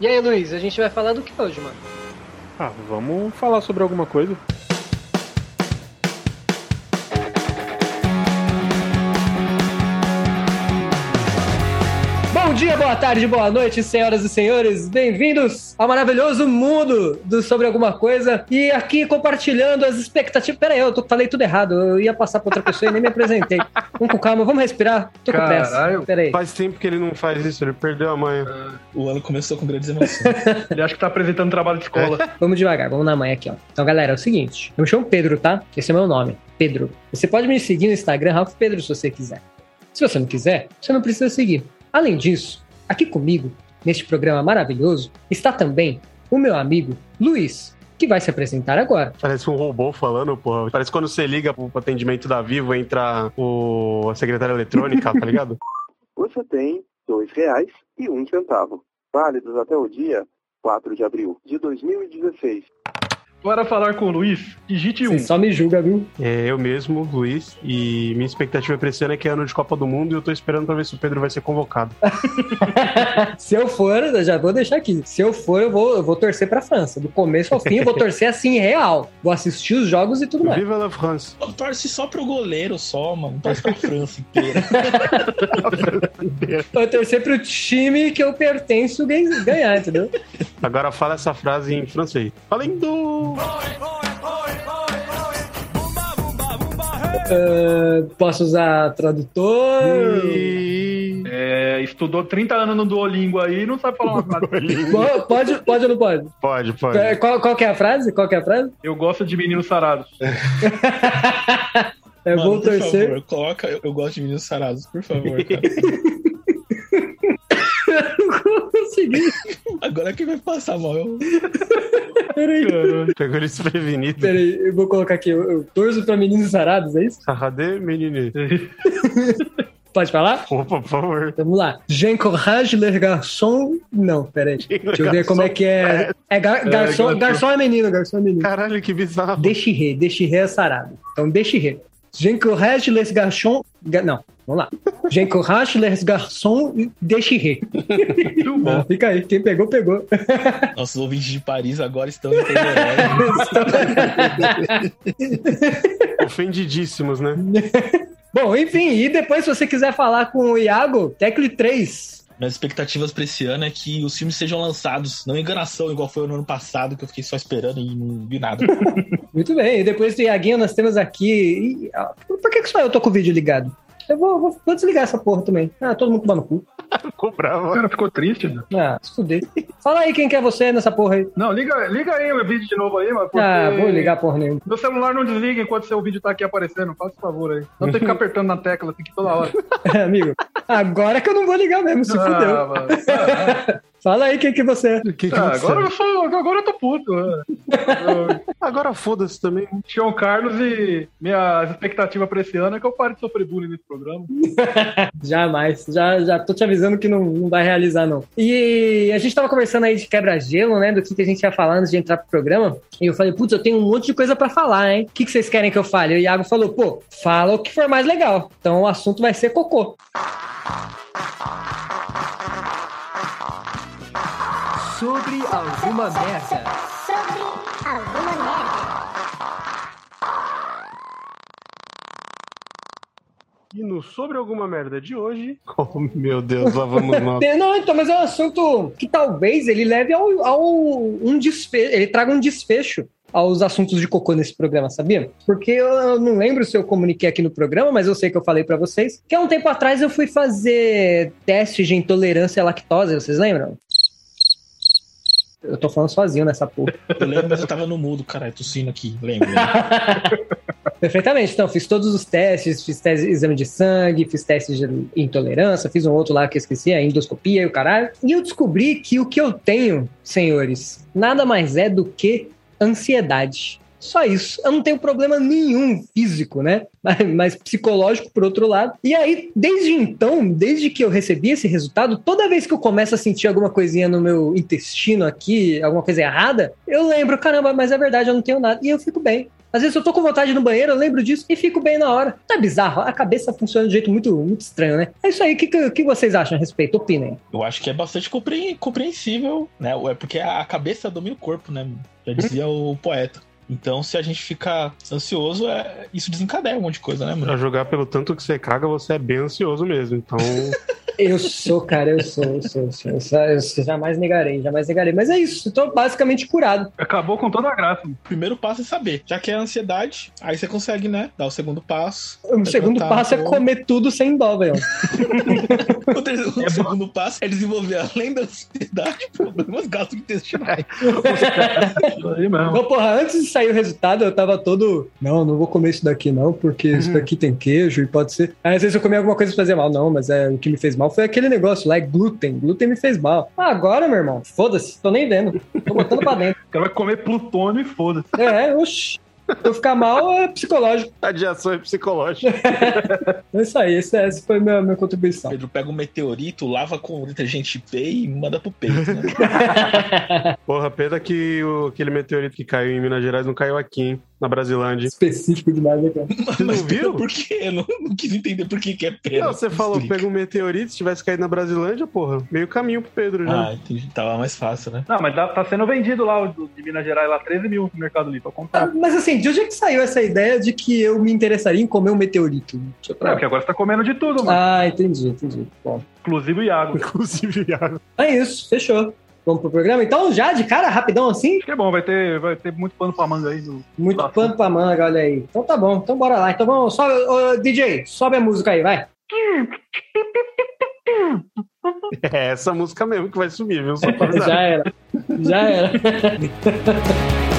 E aí, Luiz, a gente vai falar do que hoje, mano? Ah, vamos falar sobre alguma coisa. Dia, boa tarde, boa noite, senhoras e senhores. Bem-vindos ao maravilhoso mundo do Sobre Alguma Coisa. E aqui compartilhando as expectativas. Pera aí, eu tô- falei tudo errado. Eu ia passar pra outra pessoa e nem me apresentei. Vamos com calma, vamos respirar. Tô com pressa. Caralho. Pera aí. Faz tempo que ele não faz isso, ele perdeu a manha. O ano começou com grandes emoções. Ele acha que tá apresentando trabalho de escola. Vamos devagar, vamos na mãe aqui, ó. Então, galera, é o seguinte. Eu me chamo Pedro, tá? Esse é meu nome. Pedro. Você pode me seguir no Instagram, Ralph Pedro, se você quiser. Se você não quiser, você não precisa seguir. Além disso, aqui comigo, neste programa maravilhoso, está também o meu amigo Luiz, que vai se apresentar agora. Parece um robô falando, porra. Parece quando você liga pro atendimento da Vivo, entra o... a secretária eletrônica, tá ligado? você tem dois reais e um centavo, válidos até o dia 4 de abril de 2016. Para falar com o Luiz, digite um. Você só me julga, viu? É eu mesmo, Luiz, e minha expectativa pra esse ano é que é ano de Copa do Mundo e eu tô esperando pra ver se o Pedro vai ser convocado. Se eu for, eu já vou deixar aqui. Se eu for, eu vou, eu vou torcer pra França. Do começo ao fim, eu vou torcer assim, real. Vou assistir os jogos e tudo mais. Viva la France! Torce só pro goleiro, só, mano. Torce pra França inteira. Eu vou torcer pro time que eu pertenço gan- ganhar, entendeu? Agora fala essa frase em francês. Valendo! Ah, posso usar tradutor? E... É, estudou 30 anos no Duolingo aí e não sabe falar uma frase. Po- Pode, pode ou não pode? Pode, pode. É, Qual, qual que é a frase? Qual que é a frase? Eu gosto de meninos sarados. Eu Mano, por torcer. favor, coloca eu, eu gosto de meninos sarados, por favor, cara. Não consegui. Agora quem vai passar mal? Eu... Peraí, Pegou ele desprevenido. peraí. Eu vou colocar aqui. Eu, eu torço pra meninos sarados, é isso? Sarradê, menine. Pode falar? Opa, por favor. Vamos lá. J'encourage les garçons. Não, peraí. Deixa eu ver como é que é. É gar- garçom, garçom. garçom é menino, garçom é menino. Caralho, que bizarro. Déchiré, déchiré é sarado. Então, déchiré. J'encourage les garçons. ga- Não, vamos lá. J'encourage les garçons déchiré. Muito bom. Fica aí, quem pegou, pegou. Nossos ouvintes de Paris agora estão entendendo. Ofendidíssimos, né? Bom, enfim, e depois, se você quiser falar com o Iago, tecle 3. Minhas expectativas pra esse ano é que os filmes sejam lançados, não enganação, igual foi no ano passado, que eu fiquei só esperando e não vi nada. Muito bem, e depois do Iaguinho nós temos aqui. e, ah, Por que, que só eu tô com o vídeo ligado? Eu vou, vou, vou desligar essa porra também. Ah, todo mundo tomando cu. Ficou O bravo. cara ficou triste. né? Ah, se fuder. Fala aí quem que é você nessa porra aí. Não, liga, liga aí o vídeo de novo aí, mas porque... Ah, vou ligar porra nenhuma. Meu celular não desliga enquanto seu vídeo tá aqui aparecendo. Faça o favor aí. Não tem que ficar apertando na tecla, tem que ir toda hora. Amigo, agora que eu não vou ligar mesmo, se Ah, fudeu. mano. Ah, Fala aí quem que você é. Que que ah, você- agora eu sou. Agora eu tô puto. né? Eu- Agora foda-se também. Tião Carlos e minha expectativa pra esse ano é que eu pare de sofrer bullying nesse programa. Jamais. Já, já tô te avisando que não, não vai realizar, não. E a gente tava conversando aí de quebra-gelo, né? Do que, que a gente ia falar antes de entrar pro programa. E eu falei, putz, eu tenho um monte de coisa pra falar, hein? O que, que vocês querem que eu fale? E o Iago falou, pô, fala o que for mais legal. Então o assunto vai ser cocô. Sobre alguma merda. sobre alguma merda. E no Sobre Alguma Merda de hoje. Oh, meu Deus, lá vamos nós. Não, então, mas é um assunto que talvez ele leve ao, ao um desfecho, ele traga um desfecho aos assuntos de cocô nesse programa, sabia? Porque eu não lembro se eu comuniquei aqui no programa, mas eu sei que eu falei pra vocês que há um tempo atrás eu fui fazer teste de intolerância à lactose, vocês lembram? Eu tô falando sozinho nessa porra. Eu lembro, mas eu tava no mudo, caralho, tossindo aqui, lembro. Perfeitamente. Então, fiz todos os testes, fiz teste, exame de sangue, fiz teste de intolerância, fiz um outro lá que eu esqueci, a endoscopia e o caralho. E eu descobri que o que eu tenho, senhores, nada mais é do que ansiedade. Só isso. Eu não tenho problema nenhum físico, né? Mas, mas psicológico por outro lado. E aí, desde então, desde que eu recebi esse resultado, toda vez que eu começo a sentir alguma coisinha no meu intestino aqui, alguma coisa errada, eu lembro, caramba, mas é verdade, eu não tenho nada. E eu fico bem. Às vezes eu tô com vontade no banheiro, eu lembro disso e fico bem na hora. Tá bizarro, a cabeça funciona de um jeito muito, muito estranho, né? É isso aí, o que, que, vocês acham a respeito? Opinem. Eu acho que é bastante compre- compreensível, né? É porque a cabeça domina o corpo, né? Já dizia o poeta. Então, se a gente fica ansioso, é... isso desencadeia um monte de coisa, né, mano? Pra jogar pelo tanto que você caga, você é bem ansioso mesmo. Então, Eu sou, cara, eu sou, eu sou, eu sou. Eu, sou, eu sou- jamais negarei, jamais negarei. Mas é isso, eu tô basicamente curado. Acabou com toda a graça. O primeiro passo é saber. Já que é a ansiedade, aí você consegue, né? Dar o segundo passo. O segundo passo é comer tudo sem dó, velho. O, terceiro- o segundo passo é desenvolver, além da ansiedade, problemas gastrointestinais. Isso aí mesmo. Bom, porra, antes de sair o resultado, eu tava todo. Não, não vou comer isso daqui, não, porque isso daqui tem queijo e pode ser. Aí, às vezes eu comi alguma coisa pra fazer mal. Não, mas é, o que me fez mal foi aquele negócio lá, é glúten. Glúten me fez mal. Ah, agora, meu irmão, foda-se, tô nem vendo. Tô botando pra dentro. O cara vai comer plutônio e foda-se. É, oxi. Se eu ficar mal, é psicológico. radiação é psicológica. É isso aí, esse- essa foi a minha, minha contribuição. Pedro pega um meteorito, lava com detergente P e manda pro peito, né? Porra, pena que o, aquele meteorito que caiu em Minas Gerais não caiu aqui, hein? Na Brasilândia. Específico demais, né, cara? Você não viu? Por quê? Eu não, não quis entender por que, que é pena. Não, você falou, pega um meteorito, se tivesse caído na Brasilândia, porra, meio caminho pro Pedro já. Ah, entendi. Tava mais fácil, né? Não, mas tá, tá sendo vendido lá, o de Minas Gerais, lá, 13 mil no Mercado Livre pra Ah, comprar. Mas assim, de onde é que saiu essa ideia de que eu me interessaria em comer um meteorito? Deixa eu É, porque agora você tá comendo de tudo, mano. Ah, entendi, entendi. Bom. Inclusive o Iago. Inclusive, Iago. É isso, fechou. Vamos pro programa? Então, já de cara, rapidão assim? Acho que é bom, vai ter, vai ter muito pano pra manga aí. Do... Muito Tá. pano pra manga, olha aí. Então tá bom, então bora lá. Então vamos, sobe, ô, DJ, sobe a música aí, vai. É essa música mesmo que vai sumir, viu? Só pra avisar. Já era. Já era.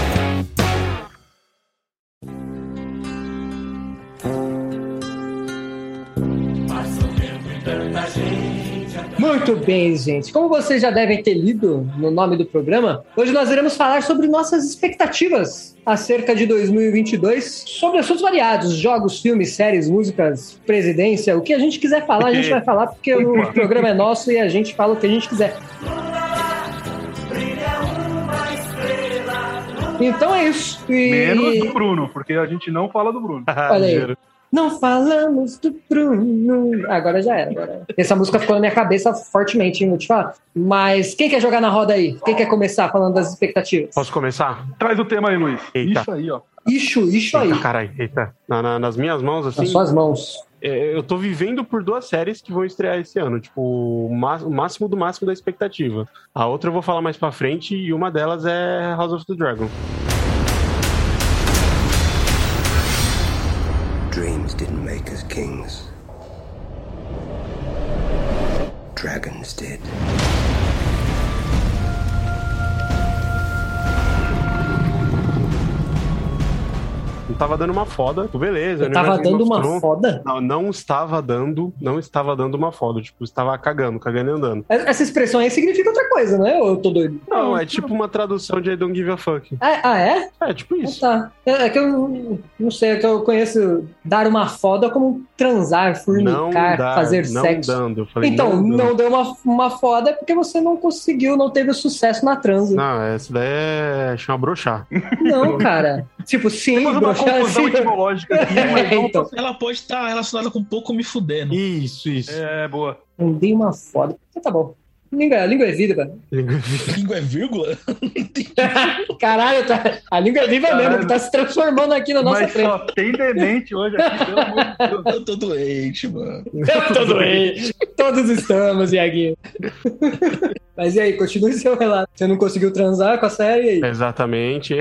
Muito bem, gente. Como vocês já devem ter lido no nome do programa, hoje nós iremos falar sobre nossas expectativas acerca de 2022, sobre assuntos variados, jogos, filmes, séries, músicas, presidência, o que a gente quiser falar, a gente vai falar porque o programa é nosso e a gente fala o que a gente quiser. Então é isso. E- Menos do Bruno, porque a gente não fala do Bruno. Olha aí. Não falamos do Bruno. Agora já era. Agora. Essa música ficou na minha cabeça fortemente, hein, vou te falar. Mas quem quer jogar na roda aí? Quem quer começar falando das expectativas? Posso começar? Traz o tema aí, Luiz. Eita. Isso aí, ó. Ixo, ixo aí. Eita, caralho, eita. Na- na- nas minhas mãos, assim, Nas suas mãos. é, eu tô vivendo por duas séries que vão estrear esse ano. Tipo, o o máximo do máximo da expectativa. A outra eu vou falar mais pra frente e uma delas é House of the Dragon. Dreams didn't make us kings. Dragons did. Não tava dando uma foda, tipo, beleza. Eu tava dando uma foda. Não, não estava dando, não estava dando uma foda. Tipo, estava cagando, cagando e andando. Essa expressão aí significa outra coisa, né? Ou eu tô doido? Não, é tipo uma tradução de I don't give a fuck. Ah, ah, é? É, tipo Ah, isso. tá. É, é que eu não sei, é que eu conheço dar uma foda como transar, fornicar, dar, fazer não sexo. dando. Falei, Então, não, não, deu uma, uma foda porque você não conseguiu, não teve sucesso na transa. Não, essa daí é chama broxar. Não, cara. tipo, sim, broxar, confusão sim. etimológica aqui, mas É, vamos... então, Ela pode estar relacionada com um pouco me fudendo. Isso, isso. É, boa. não dei uma foda. Então tá bom. Língua, língua é vida, cara. Língua é vírgula? Caralho, tá, a língua é viva Caralho. mesmo, que tá se transformando aqui na nossa Mas frente. só tem demente hoje aqui, pelo amor de Deus. Eu tô doente, mano. Eu tô doente. Todos estamos, Iaguinho. Mas e aí, continue seu relato. Você não conseguiu transar com a série aí? Exatamente.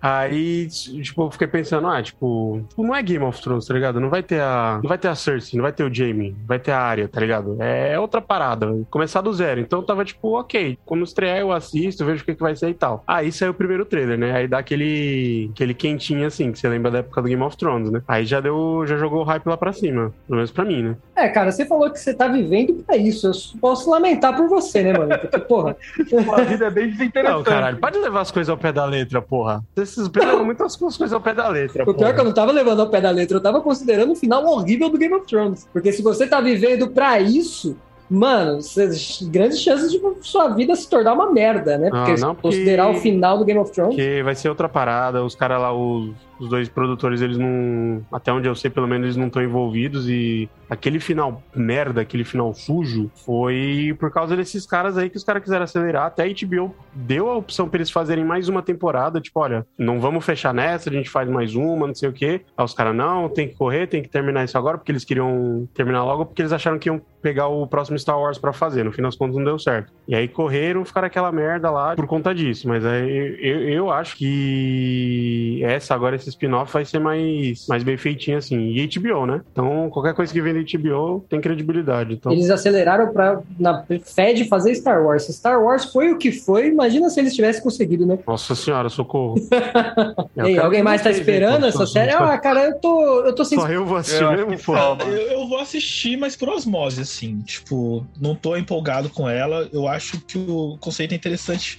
Aí, tipo, eu fiquei pensando, ah, tipo, não é Game of Thrones, tá ligado? Não vai ter a. Não vai ter a Cersei, não vai ter o Jaime, vai ter a Arya, tá ligado? É outra parada. vai Começar do zero. Então eu tava, tipo, ok. Quando estrear, eu assisto, vejo o que, que vai ser e tal. Aí saiu o primeiro trailer, né? Aí dá aquele. aquele quentinho assim, que você lembra da época do Game of Thrones, né? Aí já deu. já jogou o hype lá pra cima. Pelo menos pra mim, né? É, cara, você falou que você tá vivendo pra isso. Eu posso lamentar por você, né, mano? Porque, porra, A vida é bem desinteressante. Não, caralho, pode levar as coisas ao pé da letra, porra. Vocês levam muitas coisas ao pé da letra, o pior porra. é que eu não tava levando ao pé da letra, eu tava considerando o final horrível do Game of Thrones. Porque se você tá vivendo pra isso, mano, grandes chances de sua vida se tornar uma merda, né? Porque, Ah, não, porque- considerar o final do Game of Thrones. Porque vai ser outra parada, os caras lá, os, os dois produtores, eles não. Até onde eu sei, pelo menos, eles não estão envolvidos. E aquele final merda, aquele final sujo, foi por causa desses caras aí que os caras quiseram acelerar. Até a HBO deu a opção pra eles fazerem mais uma temporada. Tipo, olha, não vamos fechar nessa, a gente faz mais uma, não sei o quê. Aí os caras, não, tem que correr, tem que terminar isso agora, porque eles queriam terminar logo, porque eles acharam que iam pegar o próximo Star Wars pra fazer. No fim das contas, não deu certo. E aí correram, ficaram aquela merda lá por conta disso. Mas aí eu, eu acho que essa agora, esse spin-off, vai ser mais, mais bem feitinho assim. E HBO, né? Então, qualquer coisa que vem da HBO tem credibilidade. Então, Eles aceleraram pra, na fé de fazer Star Wars. Star Wars foi o que foi, imagina se eles tivessem conseguido, né? nossa senhora, socorro. E aí, alguém mais tá esperando essa série? Ah, cara, eu tô, eu tô sem. Só eu vou assistir Eu mesmo, pô. Eu, eu vou assistir, mas por osmose, assim. Tipo, não tô empolgado com ela. Eu acho que o conceito é interessante.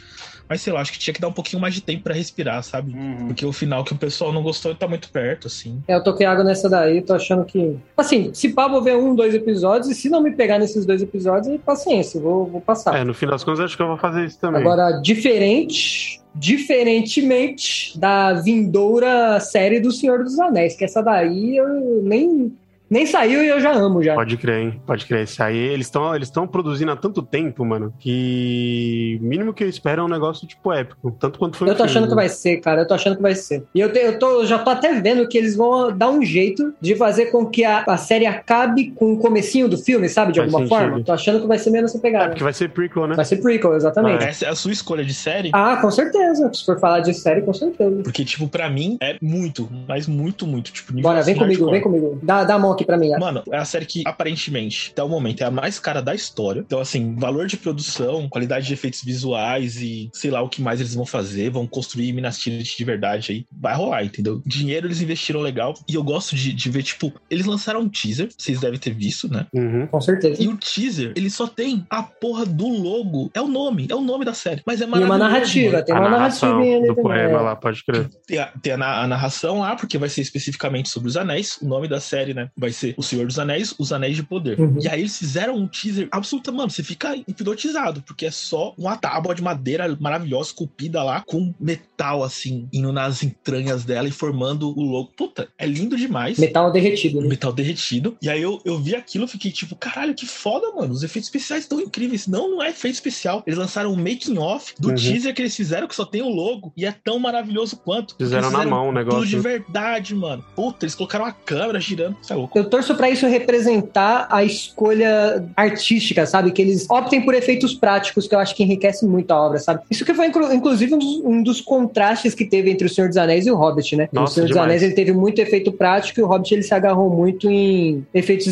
Mas sei lá, acho que tinha que dar um pouquinho mais de tempo pra respirar, sabe? Uhum. Porque o final que o pessoal não gostou tá muito perto, assim. É, eu toquei água nessa daí, tô achando que. Assim, se pá, vou ver um, dois episódios, e se não me pegar nesses dois episódios, aí paciência, vou, vou passar. É, no fim das contas, acho que eu vou fazer isso também. Agora, diferente, diferentemente da vindoura série do Senhor dos Anéis, que essa daí eu nem, nem saiu e eu já amo já. Pode crer, hein? Pode crer. Isso aí, eles estão eles tão produzindo há tanto tempo, mano, que o mínimo que eu espero é um negócio, tipo, épico. Tanto quanto foi Eu tô achando filme. que vai ser, cara. Eu tô achando que vai ser. E eu, te- eu, tô, eu já tô até vendo que eles vão dar um jeito de fazer com que a, a série acabe com o comecinho do filme, sabe? De Faz alguma sentido. forma. Tô achando que vai ser nessa É, pegada. porque vai ser prequel, né? Vai ser prequel, exatamente. Essa é a sua escolha de série? Ah, com certeza. Se for falar de série, com certeza. Porque, tipo, pra mim é muito, mas muito, muito. Tipo, Bora, vem comigo, vem comigo. Dá, dá a mão aqui pra mim. Mano, é a série que aparentemente, até o momento, é a mais cara da história. Então, assim, valor de produção, qualidade de efeitos visuais e sei lá o que mais eles vão fazer, vão construir Minas Tirith de verdade aí. Vai rolar, entendeu? Dinheiro eles investiram legal. E eu gosto de, de ver, tipo, eles lançaram um teaser, vocês devem ter visto, né? Uhum. Com certeza. E o teaser, ele só tem a porra do logo. É o nome, é o nome da série. Mas é E maravilhoso. uma narrativa, tem uma narrativa ali do também. poema lá, pode crer. Tem, a, tem a a narração lá, porque vai ser especificamente sobre os anéis. O nome da série, né? Vai ser O Senhor dos Anéis, Os Anéis de Poder. Uhum. E aí eles fizeram um teaser absoluta, mano. Você fica hipnotizado, porque é só uma tábua de madeira maravilhosa, esculpida lá, com metal, assim, indo nas entranhas dela e formando o logo. Puta, é lindo demais. Metal derretido, né? Metal derretido. E aí eu, eu vi aquilo e fiquei tipo, caralho, que foda, mano. Os efeitos especiais estão incríveis. Não, não é efeito especial. Eles lançaram um making off do Uhum. teaser que eles fizeram, que só tem o logo. E é tão maravilhoso quanto. Fizeram eles na mão o negócio. Tudo de verdade, mano. Puta, eles colocaram a câmera girando. Isso é louco. Eu torço pra isso representar a escolha artística, sabe? Que eles optem por efeitos práticos, que eu acho que enriquece muito a obra, sabe? Isso que foi, inclu- inclusive, um dos, um dos contrastes que teve entre o Senhor dos Anéis e o Hobbit, né? o Nossa, Senhor dos demais. Anéis ele teve muito efeito prático e o Hobbit ele se agarrou muito em efeitos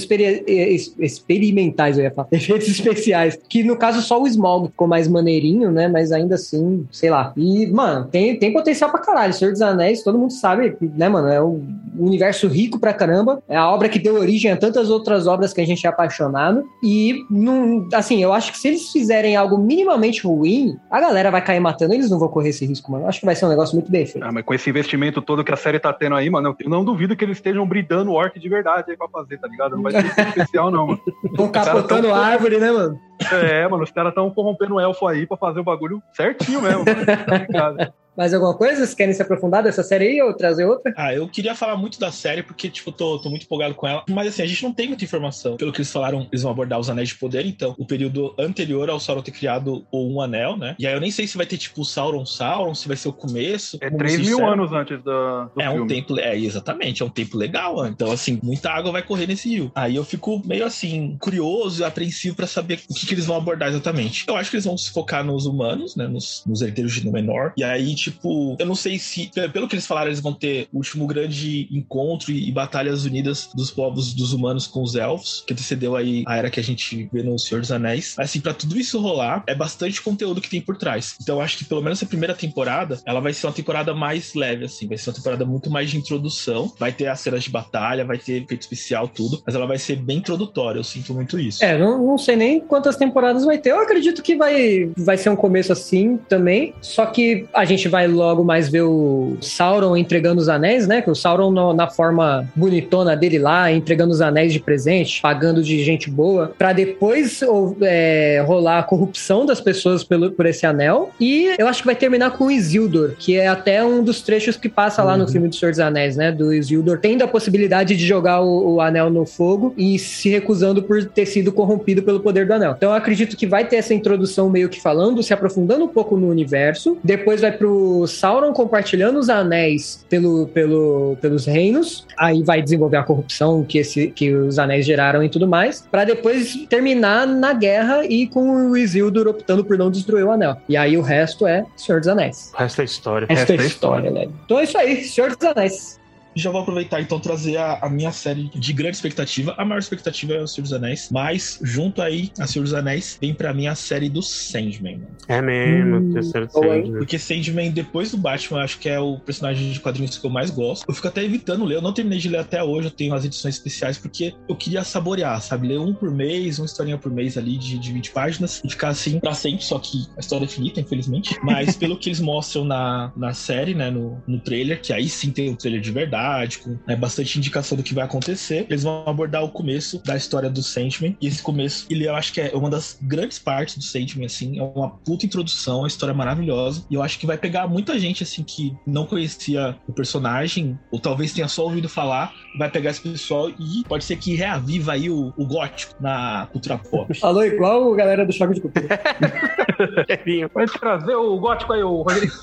experimentais, eu ia falar. Efeitos especiais. Que no caso só o Smaug ficou mais maneirinho, né? Mas ainda assim, sei lá. E, mano, tem, tem potencial pra caralho. Senhor dos Anéis, todo mundo sabe, né, mano? É um universo rico pra caramba. É a obra que deu origem a tantas outras obras que a gente é apaixonado. E, não, assim, eu acho que se eles fizerem algo minimamente ruim, a galera vai cair matando. Eles não vão correr esse risco, mano. Eu acho que vai ser um negócio muito bem feito. Ah, mas com esse investimento todo que a série tá tendo aí, mano, eu não duvido que eles estejam bridando o orc de verdade aí pra fazer, tá ligado? Não vai ser especial, não, mano. Vão capotando tão- árvore, né, mano? É, mano, os caras tão corrompendo o elfo aí pra fazer o bagulho certinho mesmo. mano. Tá ligado? Mais alguma coisa? Vocês querem se aprofundar dessa série aí ou trazer outra? Ah, eu queria falar muito da série, porque, tipo, tô, tô muito empolgado com ela. Mas, assim, a gente não tem muita informação. Pelo que eles falaram, eles vão abordar os Anéis de Poder, então, o período anterior ao Sauron ter criado o Um Anel, né? E aí eu nem sei se vai ter, tipo, o Sauron Sauron, se vai ser o começo. É como 3 vocês mil disseram. anos antes da, do É um filme. tempo, é, exatamente, é um tempo legal, ó. então assim, muita água vai correr nesse rio. Aí eu fico meio assim, curioso e apreensivo pra saber o que, que eles vão abordar exatamente. Eu acho que eles vão se focar nos humanos, né, nos, nos herdeiros de Númenor. E aí, tipo, eu não sei se, pe- pelo que eles falaram, eles vão ter o último grande encontro e, e batalhas unidas dos povos dos humanos com os elfos, que antecedeu aí a era que a gente vê no Senhor dos Anéis. Assim, pra tudo isso rolar, é bastante conteúdo que tem por trás. Então acho que pelo menos a primeira temporada, ela vai ser uma temporada mais leve, assim, vai ser uma temporada muito mais de introdução. Vai ter as cenas de batalha, vai ter efeito especial, tudo, mas ela vai ser bem introdutória, eu sinto muito isso. É, não, não sei nem quantas temporadas vai ter. Eu acredito que vai, vai ser um começo assim também. Só que a gente vai logo mais ver o Sauron entregando os anéis, né? Que o Sauron no- na forma bonitona dele lá, entregando os anéis de presente, pagando de gente boa, pra depois ou, é, rolar a corrupção das pessoas pelo, por esse anel. E eu acho que vai terminar com o Isildur, que é até um dos trechos que passa lá no filme do Senhor dos Anéis, né? Do Isildur tendo a possibilidade de jogar o, o anel no fogo e se recusando por ter sido corrompido pelo poder do anel. Então eu acredito que vai ter essa introdução meio que falando, se aprofundando um pouco no universo. Depois vai pro Sauron compartilhando os anéis pelo, pelo, pelos reinos. Aí vai desenvolver a corrupção que, esse, que os anéis geraram e tudo mais. Pra depois terminar na guerra e com o Isildur optando por não destruir o anel. E aí o resto é Senhor dos Anéis. O resto é história. Essa é é a história, né? Então é isso aí, Senhor dos Anéis. Já vou aproveitar então trazer a, a minha série de grande expectativa. A maior expectativa é o Senhor dos Anéis, mas junto aí a Senhor dos Anéis vem pra mim a série do Sandman. mano. É mesmo, Hum, terceiro? Sandman. Porque Sandman, depois do Batman, eu acho que é o personagem de quadrinhos que eu mais gosto. Eu fico até evitando ler, eu não terminei de ler até hoje, eu tenho as edições especiais, porque eu queria saborear, sabe? Ler um por mês, uma historinha por mês ali de, de 20 páginas e ficar assim pra sempre, só que a história é finita, infelizmente. Mas pelo que eles mostram na, na série, né, no, no trailer, que aí sim tem o trailer de verdade, com né, bastante indicação do que vai acontecer, eles vão abordar o começo da história do Sandman. E esse começo, ele eu acho que é uma das grandes partes do Sandman, assim, é uma puta introdução, uma história maravilhosa. E eu acho que vai pegar muita gente, assim, que não conhecia o personagem, ou talvez tenha só ouvido falar, vai pegar esse pessoal e pode ser que reaviva aí o, o gótico na cultura pop. Falou igual a galera do Choque de Cultura. Vai trazer o gótico aí, o Rodrigo.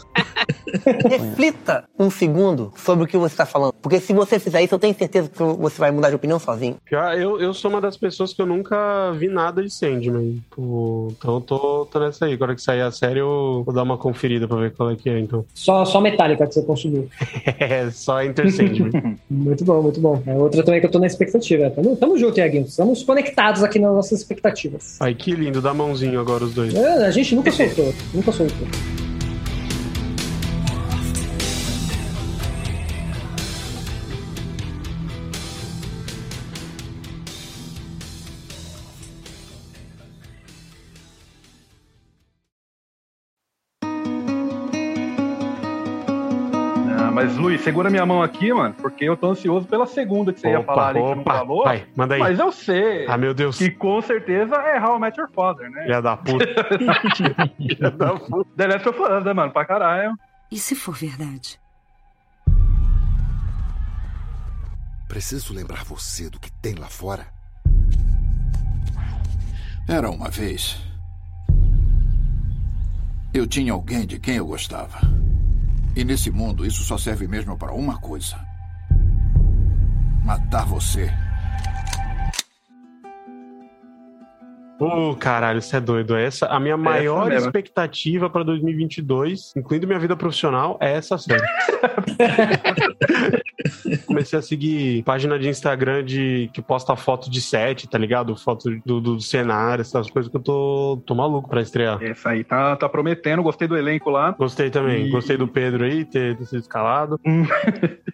Reflita um segundo sobre o que você está falando. Porque se você fizer isso, eu tenho certeza que você vai mudar de opinião sozinho. Pior, Eu, eu sou uma das pessoas que eu nunca vi nada de Sandman. Pô, então eu tô, tô nessa aí. Agora que sair a série, eu vou dar uma conferida pra ver qual é que é, então. Só, só Metallica que você consumiu. É, só Enter Sandman. Muito bom, muito bom. É outra também que eu tô na expectativa. Tamo, tamo junto, Iaguinho. Estamos conectados aqui nas nossas expectativas. Ai, que lindo, dá mãozinho agora os dois. É, a gente nunca soltou, nunca soltou. Segura minha mão aqui, mano, porque eu tô ansioso pela segunda que você ia falar ali, que você não opa, falou. vai, manda aí. Mas eu sei Ah, meu Deus. que com certeza é How I Met Your Father, né? Filha da puta. Filha da puta. The Last of Us, né, mano? Pra caralho. E se for verdade? Preciso lembrar você do que tem lá fora. Era uma vez. Eu tinha alguém de quem eu gostava. E nesse mundo, isso só serve mesmo para uma coisa: matar você. Ô, caralho, isso é doido. Essa, a minha maior mesmo. expectativa pra 2022, incluindo minha vida profissional, é essa série. Comecei a seguir página de Instagram de, que posta foto de set, tá ligado? Foto do, do cenário, essas coisas que eu tô, tô maluco pra estrear. Essa aí tá, tá prometendo, gostei do elenco lá. Gostei também. E- Gostei do Pedro aí, ter, ter sido escalado. Hum.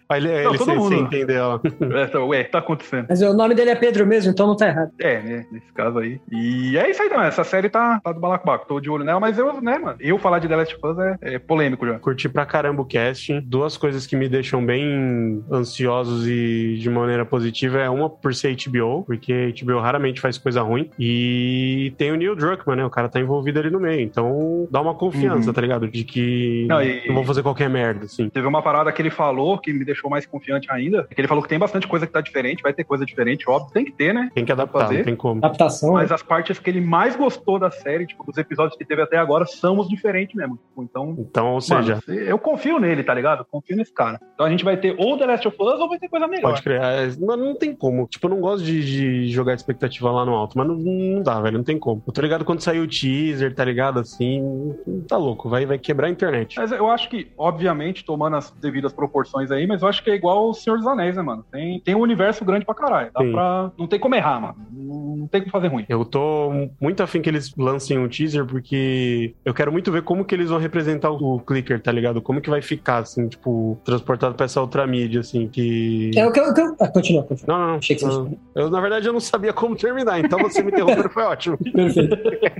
Aí ele, Não, ele todo sem, mundo. sem entender, ó. Essa, ué, tá acontecendo. Mas o nome dele é Pedro mesmo, então não tá errado. É, né, nesse caso aí. E é isso aí, não. Essa série tá, tá do balacobaco. Tô de olho nela, mas eu, né, mano, eu falar de The Last of Us é, é polêmico já. Curti pra caramba o casting. Duas coisas que me deixam bem ansiosos e de maneira positiva é uma por ser HBO, porque HBO raramente faz coisa ruim. E tem o Neil Druckmann, né? O cara tá envolvido ali no meio. Então dá uma confiança, Uhum. tá ligado? De que Não, não, e- vão fazer qualquer merda, assim. Teve uma parada que ele falou que me deixou mais confiante ainda. Que ele falou que tem bastante coisa que tá diferente, vai ter coisa diferente, óbvio, tem que ter, né? Tem que adaptar, fazer. não tem como. Adaptação. Mas as partes que ele mais gostou da série, tipo, dos episódios que teve até agora, são os diferentes mesmo. Tipo, Então, Então, ou seja, mano, eu confio nele, tá ligado? Eu confio nesse cara. Então a gente vai ter ou The Last of Us ou vai ter coisa melhor. pode criar. é, Não, não tem como. Tipo, eu não gosto de, de jogar expectativa lá no alto, mas não, não dá, velho. Não tem como. Eu tô ligado quando saiu o teaser, tá ligado? Assim, tá louco. Vai, vai quebrar a internet. Mas eu acho que, obviamente, tomando as devidas proporções aí, mas eu acho que é igual o Senhor dos Anéis, né, mano? Tem, tem um universo grande pra caralho. Dá Sim. pra. Não tem como errar, mano. Não, não tem como fazer ruim. Eu tô tô muito afim que eles lancem um teaser, porque eu quero muito ver como que eles vão representar o clicker, tá ligado? Como que vai ficar, assim, tipo, transportado pra essa outra mídia, assim, que. É o que eu. Ah, continua, continua. Não, não, não. Eu, na verdade, eu não sabia como terminar, então você me interrompendo foi ótimo. Perfeito.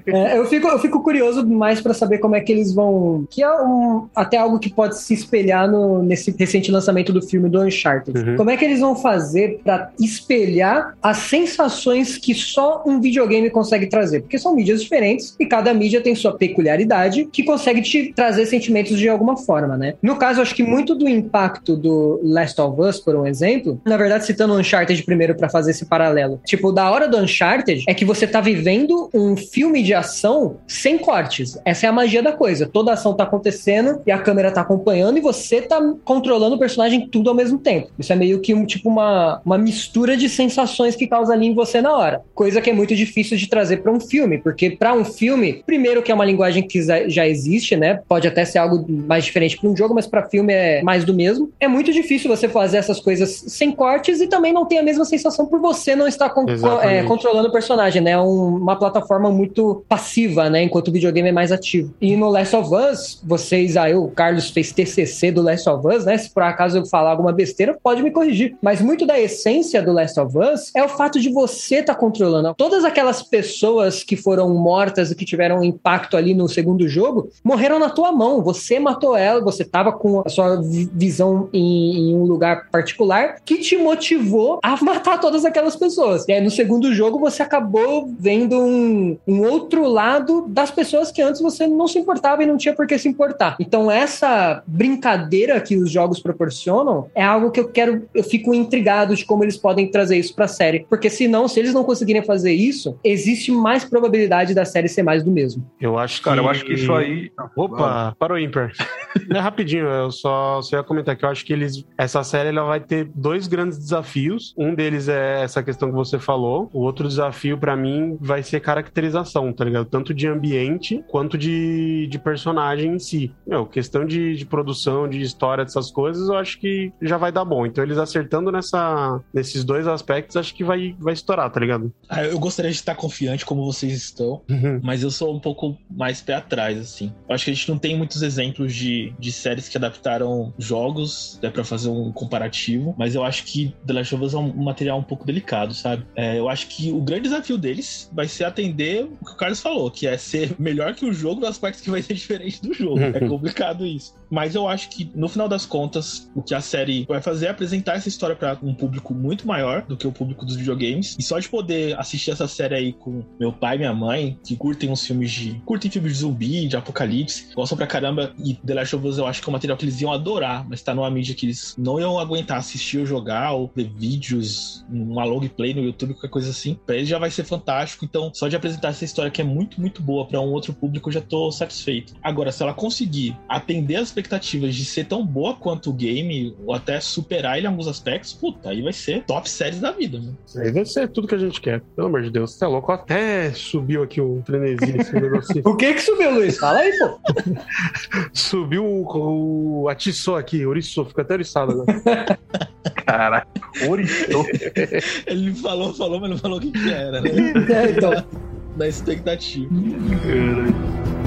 É, eu, fico, eu fico curioso mais pra saber como é que eles vão. Que é um, até algo que pode se espelhar no, nesse recente lançamento do filme do Uncharted. Uhum. Como é que eles vão fazer pra espelhar as sensações que só um videogame consegue trazer? Porque são mídias diferentes e cada mídia tem sua peculiaridade que consegue te trazer sentimentos de alguma forma, né? No caso, acho que muito do impacto do Last of Us, por um exemplo, na verdade, citando o Uncharted primeiro pra fazer esse paralelo. Tipo, da hora do Uncharted é que você tá vivendo um filme de ação sem cortes. Essa é a magia da coisa. Toda ação tá acontecendo e a câmera tá acompanhando e você tá controlando o personagem tudo ao mesmo tempo. Isso é meio que um, tipo uma, uma mistura de sensações que causa ali em você na hora. Coisa que é muito difícil de trazer pra um filme, porque pra um filme, primeiro que é uma linguagem que já- existe, né? Pode até ser algo mais diferente pra um jogo, mas pra filme é mais do mesmo. É muito difícil você fazer essas coisas sem cortes e também não tem a mesma sensação por você não estar con- é, controlando o personagem, né? É um- uma plataforma muito passiva, né? Enquanto o videogame é mais ativo. E no Last of Us, vocês aí, o Carlos fez TCC do Last of Us, né? Se por acaso eu falar alguma besteira, pode me corrigir. Mas muito da essência do Last of Us é o fato de você estar controlando. Todas aquelas pessoas que foram mortas e que tiveram um impacto ali no segundo jogo, morreram na tua mão. Você matou ela, você tava com a sua vi- visão em, em um lugar particular que te motivou a matar todas aquelas pessoas. E aí no segundo jogo você acabou vendo um, um outro lado das pessoas que antes você não se importava e não tinha por que se importar. Então essa brincadeira que os jogos proporcionam é algo que eu quero, eu fico intrigado de como eles podem trazer isso pra série, porque senão, se eles não conseguirem fazer isso, existe mais probabilidade da série ser mais do mesmo. Eu acho que. Cara, eu acho que isso aí. Opa, parou ímpar. Não é rapidinho, eu só, só ia comentar que eu acho que eles. Essa série ela vai ter dois grandes desafios. Um deles é essa questão que você falou. O outro desafio, pra mim, vai ser caracterização, tá ligado? Tanto de ambiente quanto de, de personagem em si. Meu, questão de, de produção, de história, dessas coisas, eu acho que já vai dar bom. Então, eles acertando nessa, nesses dois aspectos, acho que vai, vai estourar, tá ligado? Ah, eu gostaria de estar confiante como vocês estão, mas eu sou um pouco mais pé atrás, assim. Eu acho que a gente não tem muitos exemplos de, de séries que adaptaram jogos, é pra fazer um comparativo, mas eu acho que The Last of Us é um material um pouco delicado, sabe? É, eu acho que o grande desafio deles vai ser atender o que o Carlos falou, que é ser melhor que o jogo nas partes que vai ser diferente do jogo. é complicado isso. Mas eu acho que, no final das contas, o que a série vai fazer é apresentar essa história pra um público muito maior do que o público dos videogames. E só de poder assistir essa série aí com meu pai e minha mãe, que curtem uns filmes de. curtem filmes de zumbi, de apocalipse, gostam pra caramba. E The Last of Us eu acho que é um material que eles iam adorar, mas tá numa mídia que eles não iam aguentar assistir ou jogar, ou ver vídeos, uma long play no YouTube, qualquer coisa assim. Pra eles já vai ser fantástico. Então, só de apresentar essa história que é muito, muito boa pra um outro público, eu já tô satisfeito. Agora, se ela conseguir atender as expectativas de ser tão boa quanto o game, ou até superar ele em alguns aspectos, puta, aí vai ser top séries da vida, né? Aí vai ser tudo que a gente quer. Pelo amor de Deus, você é louco. Até subiu aqui o esse negocinho. O que que subiu, Luiz? Fala aí, pô. Subiu o, o atiçou aqui, ouriçou, fica até oriçado agora. Caraca, oriçou. Ele falou, falou, mas não falou o que, que era, né? É, então. Da expectativa. Filmes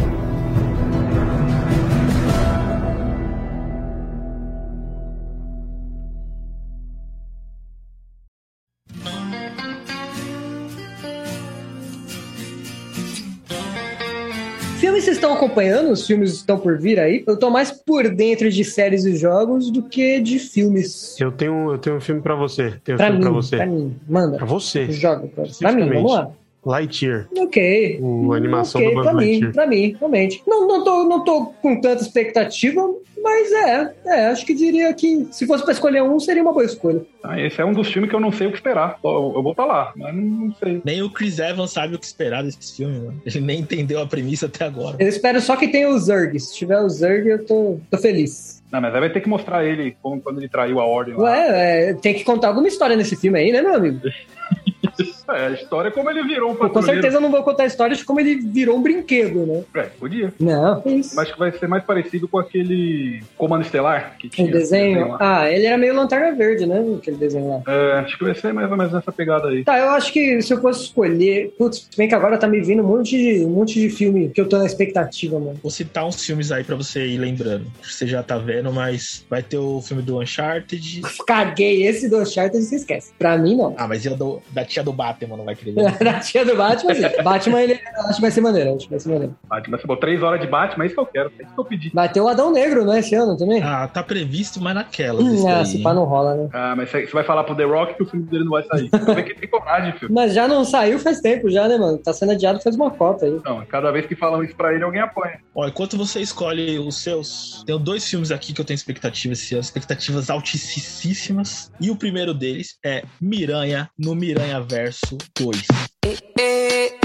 vocês estão acompanhando? Os filmes estão por vir aí? Eu tô mais por dentro de séries e jogos do que de filmes. Eu tenho, eu tenho um filme pra você. Tenho um Pra filme mim, pra você. pra mim. Manda. Pra você. Joga pra, pra mim, vamos lá. Lightyear. Ok. O- a animação ok, do Buzz pra mim, Lightyear. pra mim, realmente. Não, não, tô, não tô com tanta expectativa, mas é, é, acho que diria que se fosse pra escolher um, seria uma boa escolha. Ah, esse é um dos filmes que eu não sei o que esperar. Eu, eu vou pra lá, mas não, não sei. Nem o Chris Evans sabe o que esperar desse filme, mano. Ele nem entendeu a premissa até agora. Eu espero só que tenha o Zurg. Se tiver o Zurg, eu tô, tô feliz. Não, mas aí vai ter que mostrar ele como, quando ele traiu a ordem lá. Ué, é, tem que contar alguma história nesse filme aí, né, meu amigo? É, a história é como ele virou um Eu, com patrulheiro. certeza eu não vou contar a história de como ele virou um brinquedo, né? É, podia. Não, que isso. Mas acho que vai ser mais parecido com aquele Comando Estelar que tinha. O desenho. lá. Ah, ele era meio lanterna verde, né? Aquele desenho lá. É, acho que vai ser mais ou menos nessa pegada aí. Tá, eu acho que se eu fosse escolher. Putz, se bem que agora tá me vindo um monte, de, um monte de filme que eu tô na expectativa, mano. Vou citar uns filmes aí pra você ir lembrando. Você já tá vendo, mas vai ter o filme do Uncharted. Caguei esse do Uncharted, você esquece. Pra mim, não. Ah, mas e o do, da tia do Batman, não vai querer ver? Da tia do Batman, sim. Batman, ele, eu acho que vai ser maneiro. Acho que vai ser maneiro. Batman, você botou três horas de Batman, é isso que eu quero, é isso que eu pedi. Vai ter o Adão Negro, né, esse ano também? Ah, tá previsto, mas naquela. Hum, ah, se pá não rola, né? Ah, mas você vai falar pro The Rock que o filme dele não vai sair. Que tem coragem, filho. Mas já não saiu faz tempo, já, né, mano? Tá sendo adiado faz uma cota aí. Não, cada vez que falam isso pra ele, alguém apanha. Ó, enquanto você escolhe os seus, tenho dois filmes aqui que eu tenho expectativas esse ano, expectativas altíssimas. E o primeiro deles é Miranha no Miranha Verso 2.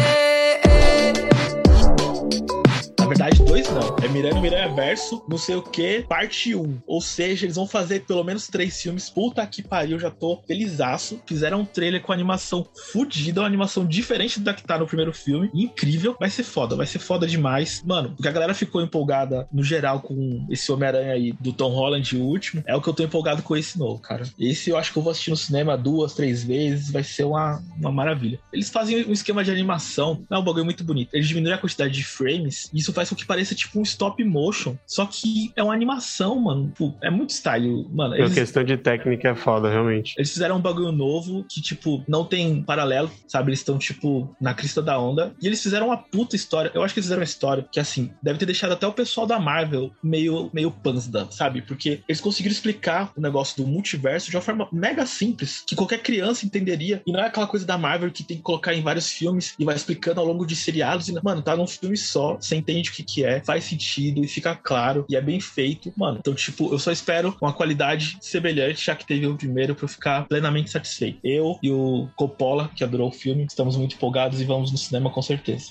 Verdade, dois não. É Miranha no Miranha Verso, não sei o que, parte 1. Ou seja, eles vão fazer pelo menos três filmes. Puta que pariu, já tô felizaço. Fizeram um trailer com animação fodida, uma animação diferente da que tá no primeiro filme. Incrível. Vai ser foda, vai ser foda demais. Mano, porque a galera ficou empolgada no geral com esse Homem-Aranha aí do Tom Holland, o último. É o que eu tô empolgado com esse novo, cara. Esse eu acho que eu vou assistir no cinema duas, três vezes. Vai ser uma, uma maravilha. Eles fazem um esquema de animação, é um bagulho muito bonito. Eles diminuem a quantidade de frames e isso faz com que pareça tipo um stop motion. Só que é uma animação, mano. Pô, é muito style. Mano, A eles, questão de técnica é foda, realmente. eles fizeram um bagulho novo que, tipo, não tem paralelo, sabe? Eles estão, tipo, na crista da onda. E eles fizeram uma puta história. Eu acho que eles fizeram uma história que, assim, deve ter deixado até o pessoal da Marvel meio, meio panzda, sabe? Porque eles conseguiram explicar o negócio do multiverso de uma forma mega simples, que qualquer criança entenderia. E não é aquela coisa da Marvel que tem que colocar em vários filmes e vai explicando ao longo de seriados. E, mano, tá num filme só, você entende o que, que é, faz sentido e fica claro e é bem feito. Mano, então, tipo, eu só espero uma qualidade semelhante, já que teve o primeiro, pra eu ficar plenamente satisfeito. Eu e o Coppola, que adorou o filme, estamos muito empolgados e vamos no cinema com certeza.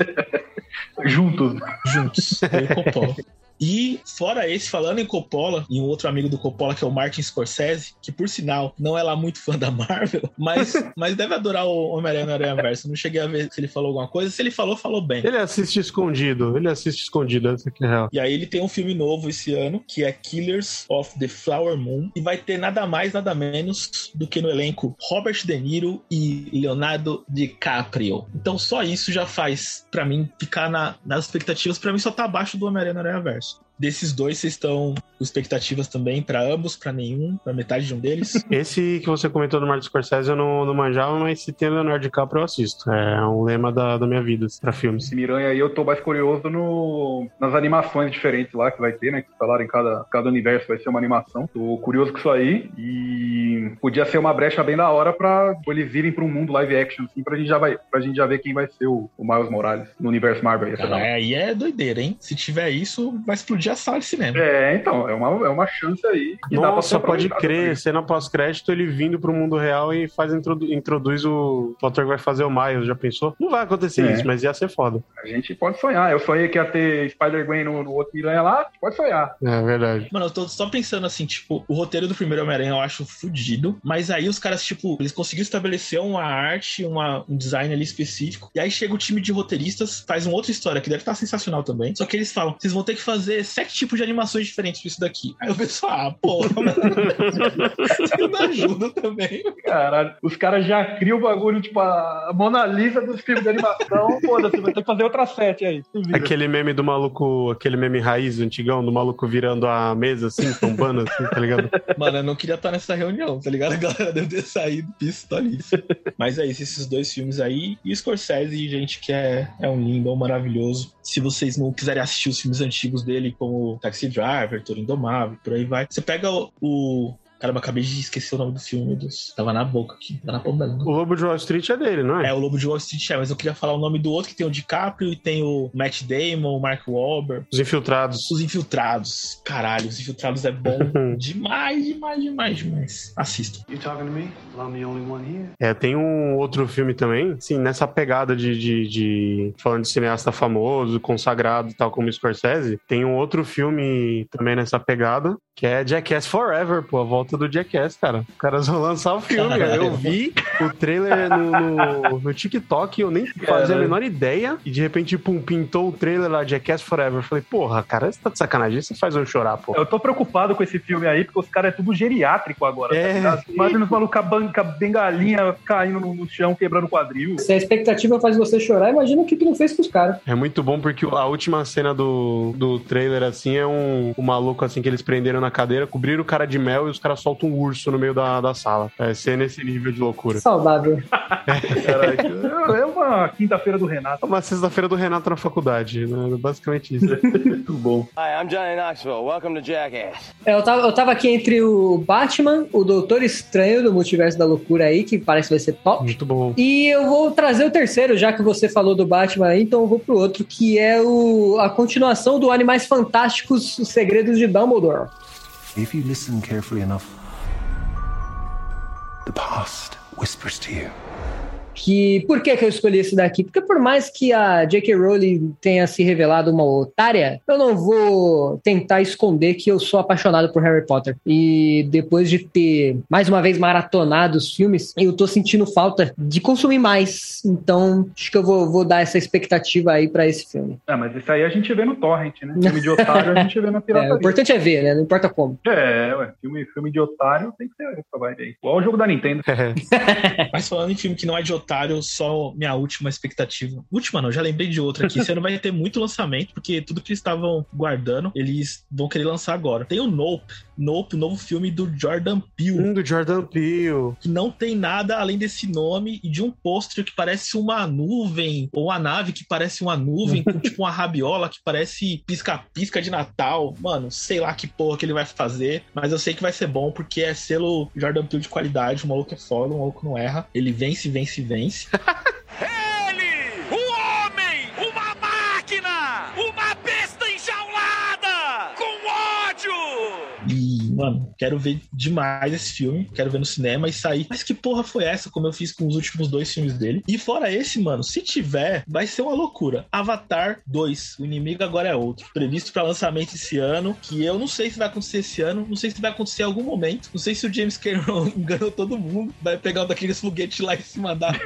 Juntos. Juntos. Eu e o Coppola. E fora esse, falando em Coppola, e um outro amigo do Coppola, que é o Martin Scorsese, que por sinal não é lá muito fã da Marvel, mas, mas deve adorar o Homem-Aranha no Aranha Verso. Não cheguei a ver se ele falou alguma coisa. Se ele falou, falou bem. Ele assiste escondido, ele assiste escondido, essa aqui é real. E aí ele tem um filme novo esse ano, que é Killers of the Flower Moon, e vai ter nada mais, nada menos do que no elenco Robert De Niro e Leonardo DiCaprio. Então só isso já faz pra mim ficar na- nas expectativas, pra mim só tá abaixo do Homem-Aranha no Aranha Verso. Christ. Desses dois, vocês estão com expectativas também pra ambos, pra nenhum, pra metade de um deles. Esse que você comentou do Martin Scorsese eu não, não manjava, mas se tem Leonardo DiCaprio eu assisto. É um lema da, da minha vida pra filmes. Esse Miranha aí eu tô mais curioso no, nas animações diferentes lá que vai ter, né? Que falaram em cada, cada universo vai ser uma animação. Tô curioso com isso aí. E podia ser uma brecha bem da hora pra eles irem pra um mundo live action, assim, pra gente já, vai, pra gente já ver quem vai ser o, o Miles Morales no universo Marvel. Cara, aí é doideira, hein? Se tiver isso, vai explodir a sala de cinema. É, então, é uma, é uma chance aí. que dá pra Nossa, pode crer, também. cena pós-crédito, ele vindo pro mundo real e faz introdu- introduz o, o ator que vai fazer o Miles, já pensou? Não vai acontecer É. isso, mas ia ser foda. A gente pode sonhar. Eu sonhei que ia ter Spider-Gwen no, no outro Miranha lá, pode sonhar. É verdade. Mano, eu tô só pensando assim, tipo, o roteiro do primeiro Homem-Aranha eu acho fudido, mas aí os caras, tipo, eles conseguiram estabelecer uma arte, uma, um design ali específico, e aí chega o time de roteiristas, faz uma outra história que deve estar sensacional também, só que eles falam, vocês vão ter que fazer sete tipos de animações diferentes pra isso daqui. Aí eu penso, ah, porra, você não ajuda também. Caralho, os caras já criam o bagulho, tipo, a Mona Lisa dos filmes de animação. Foda-se, vai ter que fazer outra sete aí. Aquele meme do maluco, aquele meme raiz antigão, do maluco virando a mesa assim, tombando assim, tá ligado? Mano, eu não queria estar nessa reunião, tá ligado? A galera deve ter saído pistolíssima. Mas é isso, esses dois filmes aí. E Scorsese, gente, que é, é um lindo, um maravilhoso. Se vocês não quiserem assistir os filmes antigos dele, como Taxi Driver, Toro Indomável, por aí vai. Você pega o. o... Caramba, acabei de esquecer o nome do filme, meu Deus. Tava na boca aqui, tá na da língua. O Lobo de Wall Street é dele, não é? É, o Lobo de Wall Street é, mas eu queria falar o nome do outro, que tem o DiCaprio e tem o Matt Damon, o Mark Wahlberg. Os Infiltrados. Os Infiltrados. Caralho, Os Infiltrados é bom demais, demais, demais, demais. Assistam. You talking to me? Well, I'm the only one here. É, tem um outro filme também, sim, nessa pegada de, de, de- falando de cineasta famoso, consagrado e tal como Scorsese, tem um outro filme também nessa pegada, Que é Jackass Forever, pô, a volta do Jackass, cara. Os caras vão lançar o filme. Caralho. Eu vi o trailer no, no, no TikTok, eu nem fazia a menor ideia. E de repente, pum, pintou o trailer lá, Jackass Forever. Eu falei, porra, cara, você tá de sacanagem, você faz eu chorar, pô. Eu tô preocupado com esse filme aí, porque os caras é tudo geriátrico agora. É. Tá? Imagina os malucos com a ban- com a bengalinha caindo no, no chão, quebrando o quadril. Se a expectativa faz você chorar, imagina o que, que não fez com os caras. É muito bom porque a última cena do, do trailer, assim, é um, um maluco, assim, que eles prenderam na cadeira, cobriram o cara de mel e os caras soltam um urso no meio da, da sala. É ser nesse nível de loucura. Saudável. É uma quinta-feira do Renato. É Uma sexta-feira do Renato na faculdade, né? Basicamente isso. Muito bom. Hi, I'm Johnny Knoxville. Welcome to Jackass. É, Eu tava, eu tava aqui entre o Batman, o Doutor Estranho do Multiverso da Loucura aí, que parece que vai ser top. Muito bom. E eu vou trazer o terceiro, já que você falou do Batman aí, então eu vou pro outro, que é o, a continuação do Animais Fantásticos, Os Segredos de Dumbledore. If you listen carefully enough, the past whispers to you. Que, por que, que eu escolhi esse daqui? Porque por mais que a J.K. Rowling tenha se revelado uma otária, eu não vou tentar esconder que eu sou apaixonado por Harry Potter. E depois de ter, mais uma vez, maratonado os filmes, eu tô sentindo falta de consumir mais. Então, acho que eu vou, vou dar essa expectativa aí pra esse filme. É, mas isso aí a gente vê no Torrent, né? Filme de otário a gente vê na É, pirataria. o importante é ver, né? Não importa como. É, ué, filme, filme de otário tem que ser essa vibe aí. Igual o jogo da Nintendo. Mas falando em filme que não é de otário, só minha última expectativa. Última não, já lembrei de outra aqui. Esse ano vai ter muito lançamento, porque tudo que eles estavam guardando, eles vão querer lançar agora. Tem o Nope. Nope, novo filme do Jordan Peele. Um do Jordan Peele. Que não tem nada além desse nome e de um pôster que parece uma nuvem, ou uma nave que parece uma nuvem, com tipo uma rabiola que parece pisca-pisca de Natal. Mano, sei lá que porra que ele vai fazer, mas eu sei que vai ser bom, porque é selo Jordan Peele de qualidade. O maluco é foda, o maluco não erra. Ele vence, vence, vence. mano, quero ver demais esse filme. Quero ver no cinema e sair. Mas que porra foi essa? Como eu fiz com os últimos dois filmes dele. E fora esse, mano, se tiver, vai ser uma loucura. Avatar 2. O inimigo agora é outro. Previsto pra lançamento esse ano. Que eu não sei se vai acontecer esse ano. Não sei se vai acontecer em algum momento. Não sei se o James Cameron enganou todo mundo. Vai pegar um daqueles foguetes lá e se mandar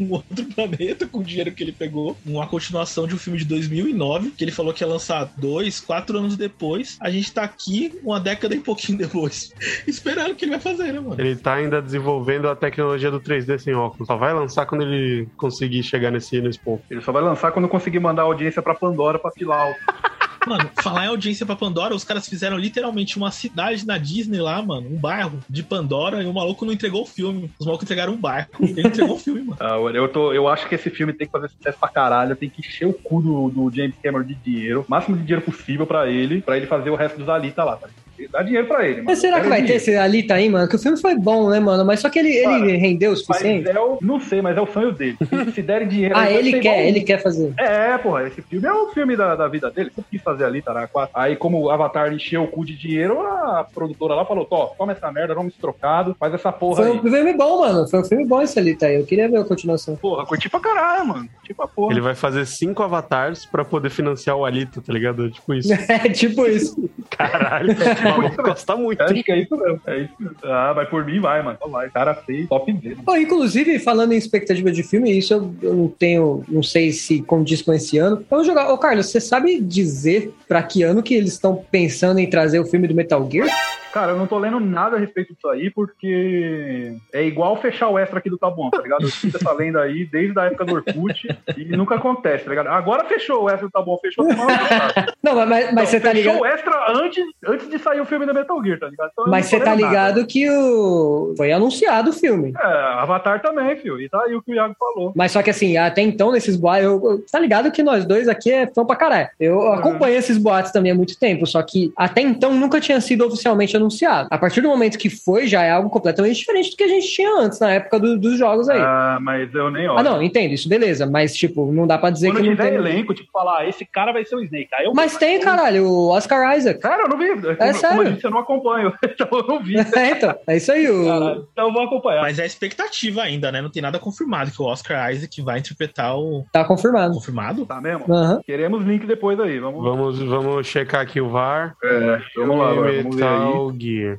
um outro planeta com o dinheiro que ele pegou. Uma continuação de um filme de 2009. Que ele falou que ia lançar dois, quatro anos depois. A gente tá aqui uma década e pouquinho depois. Esperando o que ele vai fazer, né, mano? Ele tá ainda desenvolvendo a tecnologia do 3D sem óculos. Só vai lançar quando ele conseguir chegar nesse, nesse ponto. Ele só vai lançar quando conseguir mandar a audiência pra Pandora pra filar. o- Mano, falar em audiência pra Pandora, os caras fizeram literalmente uma cidade na Disney lá, mano. Um bairro de Pandora e o maluco não entregou o filme. Os malucos entregaram um bairro. Ele entregou o filme, mano. Ah, olha, eu, tô, eu acho que esse filme tem que fazer sucesso pra caralho. Tem que encher o cu do, do James Cameron de dinheiro. O máximo de dinheiro possível pra ele. Pra ele fazer o resto dos Alita lá. Tá? Dá dinheiro pra ele, mano. Mas será que vai ter dinheiro. esse Alita aí, mano? Que o filme foi bom, né, mano? Mas só que ele, ele rendeu o suficiente. é o, não sei, mas é o sonho dele. Se- derem dinheiro. Ah, ele ser quer, igual- ele quer fazer. É, porra, esse filme é o filme da, da vida dele. Sempre quis fazer ali, Tará 4. Aí, como o Avatar encheu o cu de dinheiro, a produtora lá falou: Tó, toma essa merda, vamos trocado, faz essa porra Foi aí. um filme bom, mano. Foi um filme bom esse Alita aí. Eu queria ver a continuação. Porra, curti pra caralho, mano. Tipo a porra. Ele vai fazer cinco avatares pra poder financiar o Alita, tá ligado? Tipo isso. É tipo isso. Caralho, o maluco gosta muito. Acho que é isso mesmo. É isso mesmo. Ah, vai por mim, vai, mano. Vai. Cara fez top dele. Bom, inclusive, falando em expectativa de filme, isso eu, eu não tenho, não sei se condiz com esse ano. Vamos jogar. Ô, Carlos, você sabe dizer pra que ano que eles estão pensando em trazer o filme do Metal Gear? Cara, eu não tô lendo nada a respeito disso aí, porque é igual fechar o extra aqui do Tá Bom, tá ligado? Eu sinto essa lenda aí desde a época do Orkut e nunca acontece, tá ligado? Agora fechou o extra do Tá Bom, fechou passada. Não, mas, mas, você tá fechou ligado. o extra antes, antes de sair o filme da Metal Gear, tá ligado? Então Mas você tá lendo nada. ligado que o. Foi anunciado o filme. É, Avatar também, filho. E tá aí o que o Iago falou. Mas só que assim, até então, nesses boatos, eu, eu- tá ligado que nós dois aqui é fã pra caralho. Eu acompanho esses boatos também há muito tempo, só que até então nunca tinha sido oficialmente anunciado. A partir do momento que foi, já é algo completamente diferente do que a gente tinha antes, na época do- dos jogos aí. Ah, mas eu nem olho. Ah, não, entendo, isso beleza, mas tipo, não dá pra dizer Quando que não tiver tem. elenco, tipo, falar, ah, esse cara vai ser o Snake. Aí eu Mas tem, caralho, o Oscar Isaac. Sério, eu não vi. Como, como eu disse, eu não acompanho. Então eu não vi. É, então, é isso aí. O... Caralho, então eu vou acompanhar. Mas é expectativa ainda, né? Não tem nada confirmado que o Oscar Isaac vai interpretar o. Tá confirmado. Confirmado? Tá mesmo? Aham. Queremos link depois aí. Vamos, Vamos, vamos checar aqui o VAR. É, vamos lá, agora, vamos ver aí. Metal Gear.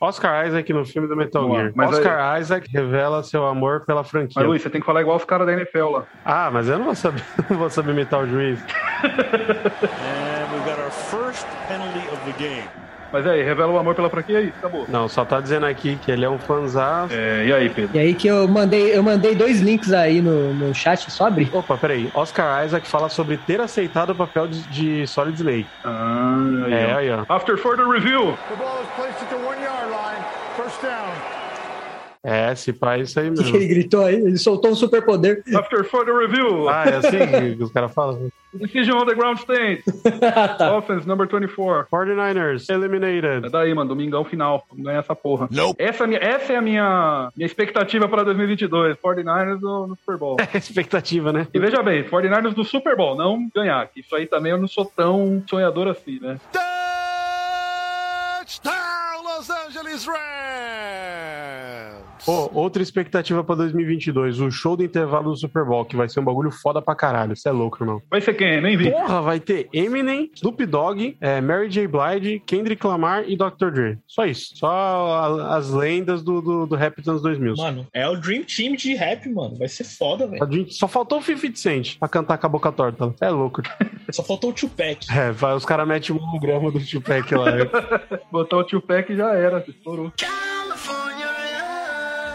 Oscar Isaac no filme do Metal. Gear. Mas Oscar Isaac revela seu amor pela franquia. Mas Luiz, você tem que falar igual os caras da NFL lá. Ah, mas eu não vou saber, não vou saber imitar o juiz. And we've got our first penalty of the game. Mas aí, revela o amor pela franquia aí, acabou. Não, só tá dizendo aqui que ele é um fãzão. É, e aí, Pedro? E aí que eu mandei, eu mandei dois links aí no, no chat, só abrir. Opa, peraí. Oscar Isaac fala sobre ter aceitado o papel de, de Solid Snake. Ah, aí, É, ó. aí, ó. After further review. The ball is placed at the one yard line. First down. É, se pá, é isso aí O que, que ele mesmo. gritou aí? Ele soltou um superpoder. After further review. Ah, é assim que os caras falam? Decision on the ground state. tá. Offense number 24. 49ers, eliminated. É daí, mano, domingão final. Vamos ganhar essa porra. Essa, é a minha, essa é a minha, minha expectativa para 2022. 49ers no, no Super Bowl. É expectativa, né? E veja bem, 49ers no Super Bowl, não ganhar. que Isso aí também eu não sou tão sonhador assim, né? Touchdown, Los Angeles Rams! Pô, outra expectativa pra 2022, o show do intervalo do Super Bowl, que vai ser um bagulho foda pra caralho. Você é louco, irmão. Vai ser quem? Nem vi. Porra, vai ter Eminem, Snoop Dogg, é, Mary J. Blige, Kendrick Lamar e Dr. Dre. Só isso. Só a- as lendas do, do, do rap dos anos 2000. Mano, é o Dream Team de rap, mano. Vai ser foda, velho. Só faltou o 50 Cent pra cantar com a boca torta. É louco. Só faltou o Tupac. É, vai, os caras metem um holograma do Tupac lá. Botar o e já era, estourou.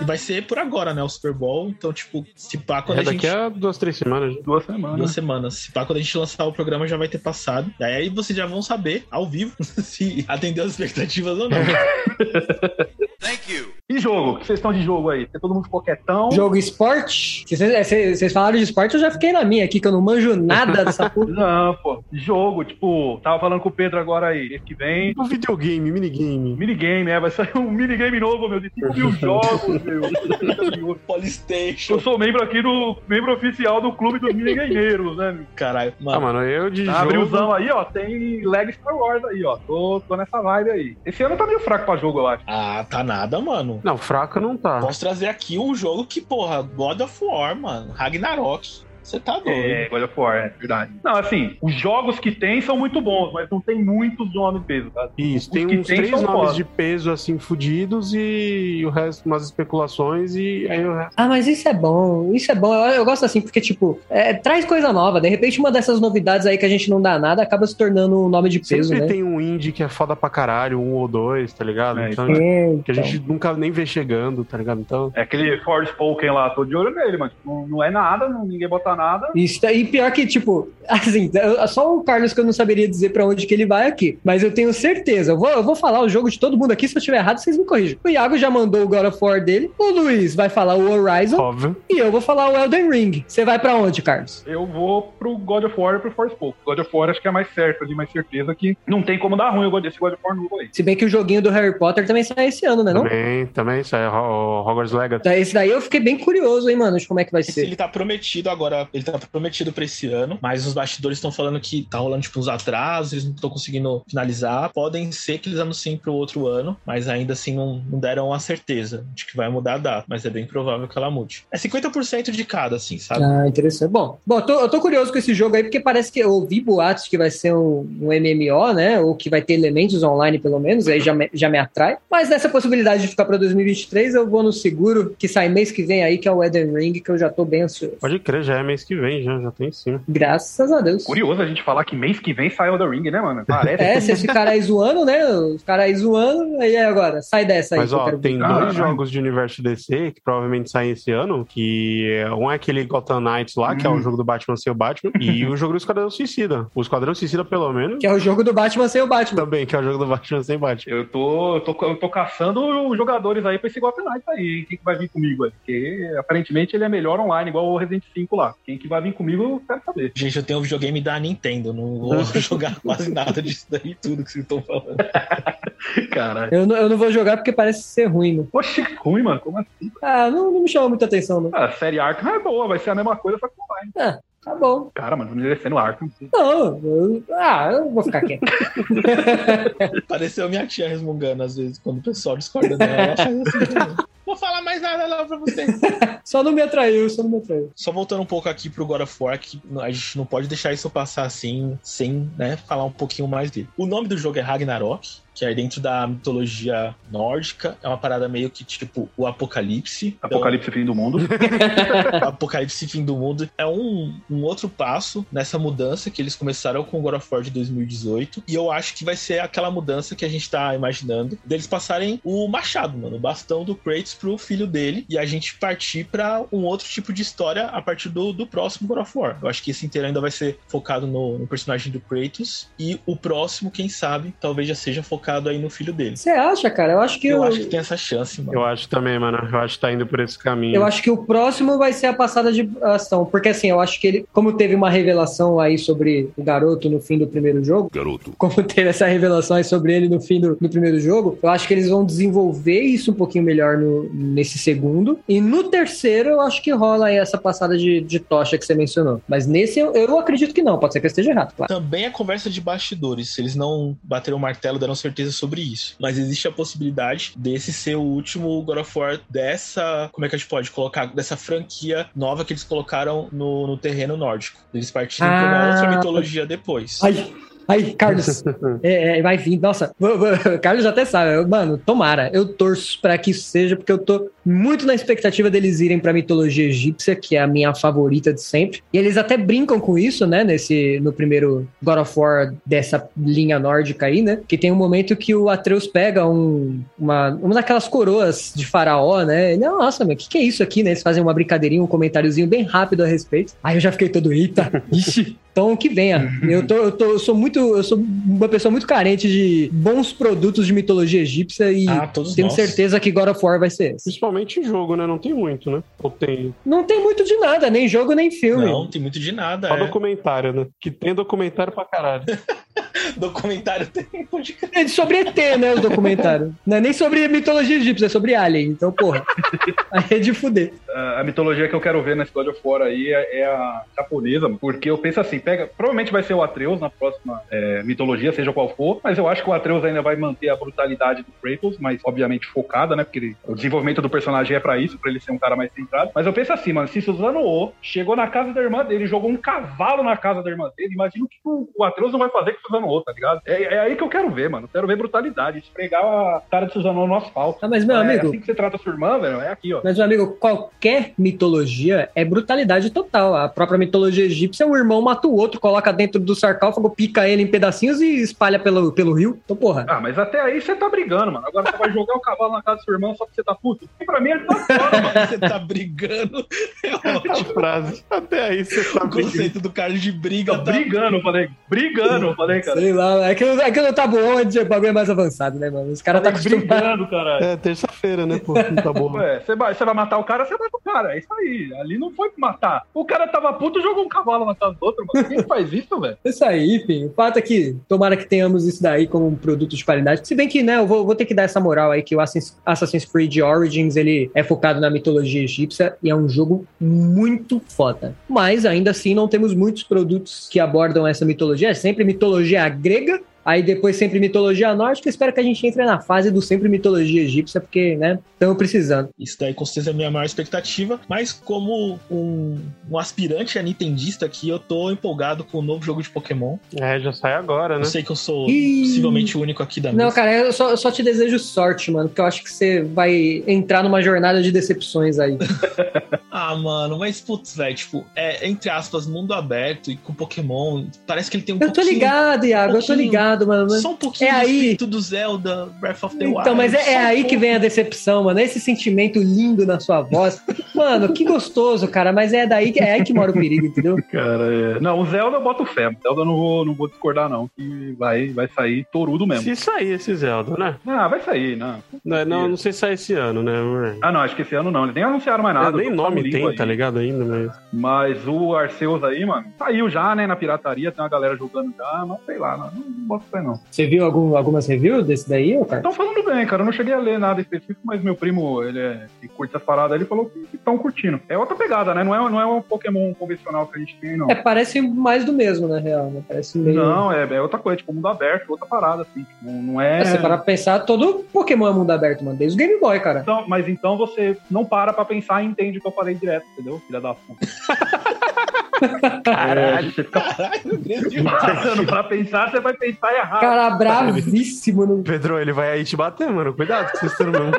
E vai ser por agora, né? O Super Bowl. Então, tipo, se pá, quando É a gente. daqui a duas, três semanas. Duas semanas. Duas semanas. Se pá, quando a gente lançar o programa já vai ter passado. Daí aí vocês já vão saber, ao vivo, se atendeu as expectativas ou não. Thank you. E jogo? O que vocês estão de jogo aí? Todo mundo ficou quietão. Jogo esporte. Vocês, é, vocês- falaram de esporte, eu já fiquei na minha aqui, que eu não manjo nada dessa porra. Não, pô. Jogo, tipo, tava falando com o Pedro agora aí. Esse que vem. Um videogame, minigame. Minigame, é, vai sair um minigame novo, meu, de 5 mil jogos, meu. Polystation. Eu sou membro aqui do. membro oficial do clube dos minigameiros, né, meu? Caralho, Ah, mano. mano, eu de Tá jogo... abrilzão aí, ó, tem Leg Star Wars aí, ó. Tô, tô nessa vibe aí. Esse ano tá meio fraco pra jogo, eu acho. Ah, tá nada, mano. Não, fraco não tá. Posso trazer aqui um jogo que, porra, God of War, mano. Ragnarok. Você tá doido. É, God of War, é verdade. Não, assim, os jogos que tem são muito bons, mas não tem muitos nomes de peso, cara. Isso, Os tem uns tem três nomes foda. de peso, assim, fudidos e o resto, umas especulações e aí o resto... Ah, mas isso é bom, isso é bom. Eu, eu gosto assim, porque, tipo, é, traz coisa nova. De repente, uma dessas novidades aí que a gente não dá nada acaba se tornando um nome de peso, Sempre né? tem um indie que é foda pra caralho, um ou dois, tá ligado? É, então, É, que a então. gente nunca nem vê chegando, tá ligado? Então, É aquele Forspoken lá, tô de olho nele, mas não, não é nada, não, ninguém bota nada. Isso, e pior que, tipo, assim, eu- só o Carlos que eu não saberia dizer pra onde que ele vai aqui. Mas eu tenho certeza. Eu vou, eu vou falar o jogo de todo mundo aqui. Se eu estiver errado, vocês me corrigem. O Iago já mandou o God of War dele. O Luiz vai falar o Horizon. óbvio. E eu vou falar o Elden Ring. Você vai pra onde, Carlos? Eu vou pro God of War e pro Forspoken. God of War acho que é mais certo, de mais certeza que não tem como dar ruim o God- esse God of War novo aí. Se bem que o joguinho do Harry Potter também sai esse ano, né? Não? Também, também, é Ho- Hogwarts Legacy. Tá, Esse daí eu fiquei bem curioso, hein, mano, de como é que vai Esse ser. ele tá prometido agora, ele tá prometido pra esse ano, mas os bastidores estão falando que tá rolando tipo uns atrasos, eles não estão conseguindo finalizar. Podem ser que eles anunciem pro outro ano, mas ainda assim não, não deram a certeza de que vai mudar a data, mas é bem provável que ela mude. É 50% de cada, assim, sabe? Ah, interessante. Bom, bom eu, tô, eu tô curioso com esse jogo aí, porque parece que eu ouvi boatos que vai ser um, um MMO, né? Ou que vai ter elementos online, pelo menos, aí já me, já me atrai. Mas nessa possibilidade de ficar pra 2023, eu vou no seguro, que sai mês que vem aí, que é o Eden Ring, que eu já tô bem ansioso. Pode crer, já é mês que vem, já, já tem sim. Graças a Deus. Curioso a gente falar que mês que vem sai o The Ring, né, mano? Parece. É, vocês ficaram aí zoando, né? Os caras aí zoando, aí agora, sai dessa aí. Mas ó, ver. tem Ah, dois ah. jogos de universo DC que provavelmente saem esse ano, que é- um é aquele Gotham Knights lá, que é Hum. o jogo do Batman sem o Batman, e o jogo do Esquadrão Suicida. O Esquadrão Suicida, pelo menos, Que é o jogo do Batman sem o Batman. também, que é o jogo do Batman sem Batman. Eu tô, eu tô, eu tô caçando os jogadores aí pra esse Gotham Knights aí, hein? Quem que vai vir comigo aí? Porque aparentemente ele é melhor online, igual o Resident 5 lá. Quem que vai vir comigo, eu quero saber. Gente, eu tenho um videogame da Nintendo, não vou jogar quase nada disso daí, tudo que vocês estão falando. Caralho. Eu não, eu não vou jogar porque parece ser ruim, mano. Poxa, que ruim, mano. Como assim? Ah, não, não me chama muita atenção, não. Ah, a série Arkham é boa, vai ser a mesma coisa, só que online. Ah, tá bom. Cara, mas não merecendo Arkham. Não, eu, ah, eu vou ficar quieto. Pareceu minha tia resmungando às vezes, quando o pessoal discorda dela. Ela faz assim. Vou falar mais nada lá pra você. só não me atraiu, só não me atraiu. Só voltando um pouco aqui pro God of War, que a gente não pode deixar isso passar assim, sem né, falar um pouquinho mais dele. O nome do jogo é Ragnarok, que é dentro da mitologia nórdica. É uma parada meio que tipo o Apocalipse. Apocalipse fim do mundo. Então, Apocalipse fim do mundo é um, um outro passo nessa mudança que eles começaram com o God of War de 2018. E eu acho que vai ser aquela mudança que a gente tá imaginando deles passarem o machado, mano, o bastão do Kratos pro filho dele e a gente partir para um outro tipo de história a partir do, do próximo God of War. Eu acho que esse inteiro ainda vai ser focado no, no personagem do Kratos e o próximo, quem sabe, talvez já seja focado aí no filho dele. Você acha, cara? Eu acho que eu, eu acho que tem essa chance, mano. Eu acho também, mano. Eu acho que tá indo por esse caminho. Eu acho que o próximo vai ser a passada de ação, porque assim, eu acho que ele, como teve uma revelação aí sobre o garoto no fim do primeiro jogo, garoto. Como teve essa revelação aí sobre ele no fim do, do primeiro jogo, eu acho que eles vão desenvolver isso um pouquinho melhor no, nesse segundo. E no terceiro, eu acho que rola aí essa passada de, de tocha que você mencionou. Mas nesse eu, eu acredito que não, pode ser que eu esteja errado, claro. Também é conversa de bastidores. Se eles não bateram o martelo, deram certeza sobre isso. Mas existe a possibilidade desse ser o último God of War dessa. Como é que a gente pode colocar? Dessa franquia nova que eles colocaram no, no terreno nórdico. Eles partiram ah. pra uma outra mitologia depois. Ai. Aí, Carlos, é, é, vai vir. Nossa, Carlos até sabe. Mano, tomara. Eu torço para que isso seja, porque eu tô muito na expectativa deles irem pra mitologia egípcia, que é a minha favorita de sempre. E eles até brincam com isso, né? Nesse, no primeiro God of War dessa linha nórdica aí, né? Que tem um momento que o Atreus pega um, uma, uma daquelas coroas de faraó, né? Ele, Nossa, meu, o que, que é isso aqui, né? Eles fazem uma brincadeirinha, um comentáriozinho bem rápido a respeito. Aí eu já fiquei todo, eita, ixi. Então que venha. Eu, tô, eu, tô, eu sou muito. Eu sou uma pessoa muito carente de bons produtos de mitologia egípcia e ah, tenho nós. certeza que God of War vai ser esse. Principalmente em jogo, né? Não tem muito, né? Ou tem. Não tem muito de nada, nem jogo, nem filme. Não, tem muito de nada. Só é. documentário, né? Que tem documentário pra caralho. documentário tem. Pode É sobre ET, né? O documentário. Não é nem sobre mitologia egípcia, é sobre Alien. Então, porra. aí é de fuder. A mitologia que eu quero ver nesse God of War aí é, é a japonesa, porque eu penso assim, pega, provavelmente vai ser o Atreus na próxima é, mitologia, seja qual for, mas eu acho que o Atreus ainda vai manter a brutalidade do Kratos, mas obviamente focada, né, porque ele, o desenvolvimento do personagem é pra isso, pra ele ser um cara mais centrado, mas eu penso assim, mano, se Suzano O chegou na casa da irmã dele, jogou um cavalo na casa da irmã dele, imagina o que o, o Atreus não vai fazer com Suzano O, tá ligado? É, é, aí que eu quero ver, mano, quero ver brutalidade, esfregar a cara de Suzano O no asfalto. Ah, mas meu é, amigo... assim que você trata a sua irmã, velho, é aqui, ó. Mas, meu amigo, qualquer mitologia é brutalidade total. A própria mitologia egípcia, um irmão mata o outro, coloca dentro do sarcófago, pica ele em pedacinhos e espalha pelo, pelo rio. Então, porra. Ah, mas até aí você tá brigando, mano. Agora você vai jogar o cavalo na casa do seu irmão só porque você tá puto. E pra mim ele tá fora, mano. Você tá brigando. É A ótimo. frase. Até aí você tá O brigando. conceito do cara de briga. Tá brigando, eu falei. Brigando, eu falei, cara. Sei lá, é que, é que no Tabuão o bagulho é mais avançado, né, mano? Os caras tá acostumados. brigando, caralho. É, terça-feira, né, pô? Não tá bom. Ué, você vai, você vai matar o cara, você mata o cara. É isso aí. Ali não foi pra matar. O cara tava puto e jogou um cavalo na casa do outro, mano. Quem faz isso, velho? Isso aí, enfim. O fato é que tomara que tenhamos isso daí como um produto de qualidade. Se bem que, né, eu vou, vou ter que dar essa moral aí que o Assassin's, Assassin's Creed Origins, ele é focado na mitologia egípcia e é um jogo muito foda. Mas, ainda assim, não temos muitos produtos que abordam essa mitologia. É sempre mitologia grega, Aí depois sempre mitologia nórdica. Espero que a gente entre na fase do sempre mitologia egípcia, porque, né, estamos precisando. Isso daí com certeza é a minha maior expectativa, mas como um, um aspirante a nintendista aqui, eu tô empolgado com o novo jogo de Pokémon. É, já sai agora, né? Eu sei que eu sou Ih. possivelmente o único aqui da mesa. Não, cara, eu só, eu só te desejo sorte, mano, porque eu acho que você vai entrar numa jornada de decepções aí. Ah, mano, mas putz, velho, tipo, é entre aspas, mundo aberto e com Pokémon, parece que ele tem um Eu tô ligado, Iago, eu tô pouquinho- mano. Só um pouquinho É do aí. espírito do Zelda, Breath of the Wild. Então, mas é, é um aí que vem a decepção, mano. Esse sentimento lindo na sua voz. Mano, que gostoso, cara. Mas é daí que é aí que mora o perigo, entendeu? Cara, é... Não, o Zelda eu boto fé. O Zelda eu não vou, não vou discordar, não. Que vai, vai sair torudo mesmo. Se sair esse Zelda, né? Ah, vai sair, não. Não, não, não sei se sai esse ano, né? Ah, não, acho que esse ano não. Eles nem anunciaram mais nada. É, nem O nome tem, aí. tá ligado? Ainda, mas. Mas o Arceus aí, mano, saiu já, né, na pirataria, tem uma galera jogando já, mas sei lá, não, não boto fé não. Você viu algum, algumas reviews desse daí, ô, cara? Estão falando bem, cara, eu não cheguei a ler nada específico, mas meu primo, ele é, que curte essas paradas, ele falou que estão curtindo. É outra pegada, né, não é, não é um Pokémon convencional que a gente tem, não. É, parece mais do mesmo, na real, né? Parece meio... Não, é, é outra coisa, tipo, mundo aberto, outra parada, assim, tipo, não é... Se você parar pra pensar, todo Pokémon é mundo aberto, mano. Desde o Game Boy, cara. Então, mas então você não para pra pensar e entende o que eu falei direto, entendeu? Filha da puta. Caralho. É, você fica parando pra pensar, você vai pensar errado. Cara, bravíssimo. No... Pedro, ele vai aí te bater, mano. Cuidado, que vocês estão mesmo.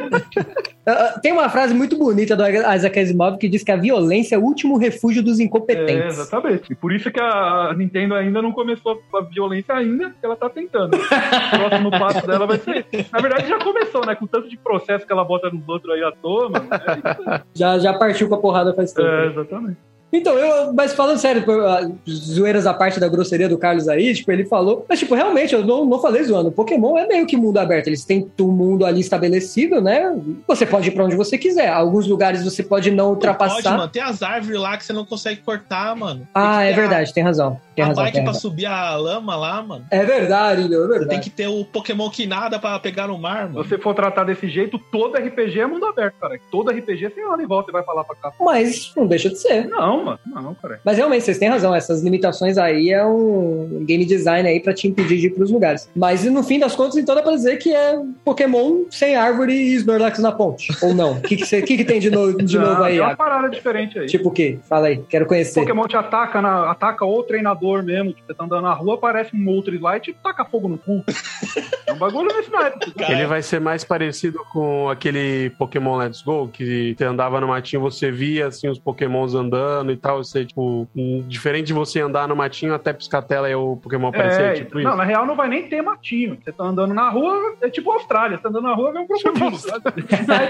Uh, Tem uma frase muito bonita do Isaac Asimov que diz que a violência é o último refúgio dos É, incompetentes. exatamente. E por isso que a Nintendo ainda não começou a violência ainda, que ela tá tentando. O próximo passo dela vai ser. Na verdade, já começou, né? Com tanto de processo que ela bota nos outros aí à toa, mano. É isso aí. já, já partiu pra porrada faz tempo. É, exatamente. Então, eu, mas falando sério, pô, ah, zoeiras à parte da grosseria do Carlos aí, tipo, ele falou. Mas, tipo, realmente, eu não, não falei zoando. Pokémon é meio que mundo aberto. Eles têm o mundo ali estabelecido, né? Você pode ir pra onde você quiser. Alguns lugares você pode não Pode, ultrapassar. mano. Tem as árvores lá que você não consegue cortar, mano. ah, Tem é que ter verdade, tem razão. Tem A, a razão. bike Tem pra razão. subir a lama lá, mano. É verdade, meu, é Você verdade. tem que ter o Pokémon que nada pra pegar no mar, Se mano. você for tratar desse jeito, todo RPG é mundo aberto, cara. Todo RPG você anda e volta e vai falar pra cá. Mas não deixa de ser. Não, mano. Não, cara. Mas realmente, vocês têm razão. Essas limitações aí é um game design aí pra te impedir de ir pros lugares. Mas no fim das contas, então dá pra dizer que é Pokémon sem árvore e Snorlax na ponte. Ou não? O que, que, que, que tem de, no- de Não, novo aí? Tem uma parada diferente aí. Tipo o quê? Fala aí, quero conhecer. Pokémon te ataca, na, ataca o treinador mesmo. Tipo, você tá andando na rua, aparece um outro lá e tipo, taca fogo no cu. é um bagulho nesse naipe. Ele vai ser mais parecido com aquele Pokémon Let's Go, que você andava no matinho, você via assim os Pokémons andando e tal. Você, tipo, diferente de você andar no matinho até piscar a tela e o Pokémon aparecer, É, tipo não, isso. na real não vai nem ter matinho. Você tá andando na rua, é tipo Austrália. Você tá andando na rua, vem um crocodilo. sabe?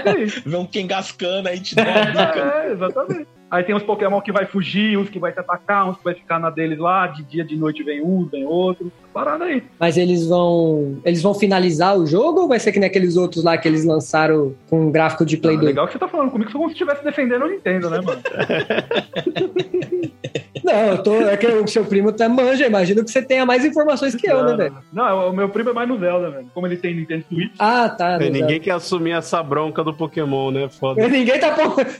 é isso. Vê um Kengascana aí te dá. É, exatamente. Aí tem uns Pokémon que vai fugir, uns que vai te atacar, uns que vai ficar na deles lá, de dia, de noite vem um, vem outro. Parada aí. Mas eles vão. Eles vão finalizar o jogo ou vai ser que nem aqueles outros lá que eles lançaram com um gráfico de Play Ah, 2? legal que você tá falando comigo, como se estivesse defendendo o Nintendo, né, mano? Não, eu tô. É que o seu primo tá manja, imagino que você tenha mais informações que eu, né, Não, velho? Não, o meu primo é mais no Zelda, velho. Como ele tem Nintendo Switch. Ah, tá. É, no ninguém Zelda. quer assumir essa bronca do Pokémon, né? Foda. Ninguém tá,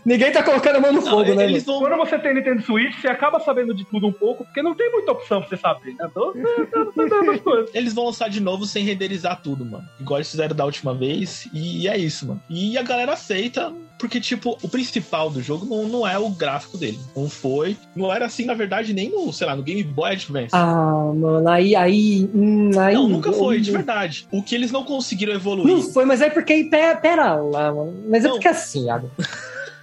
ninguém tá colocando a mão no fogo, né? Vão, Quando você tem Nintendo Switch, você acaba sabendo de tudo um pouco, porque não tem muita opção pra você saber, né? Então, você eles vão lançar de novo sem renderizar tudo, mano. Igual eles fizeram da última vez. E é isso, mano. E a galera aceita, porque, tipo, o principal do jogo não, não é o gráfico dele. Não foi. Não era assim, na verdade, nem no, sei lá, no Game Boy Advance. Ah, mano, aí. aí, hum, aí não, nunca foi, de Não verdade. O que eles não conseguiram evoluir. foi, mas é porque. Pera, pera lá, mano. Mas é Não. porque assim, Iago.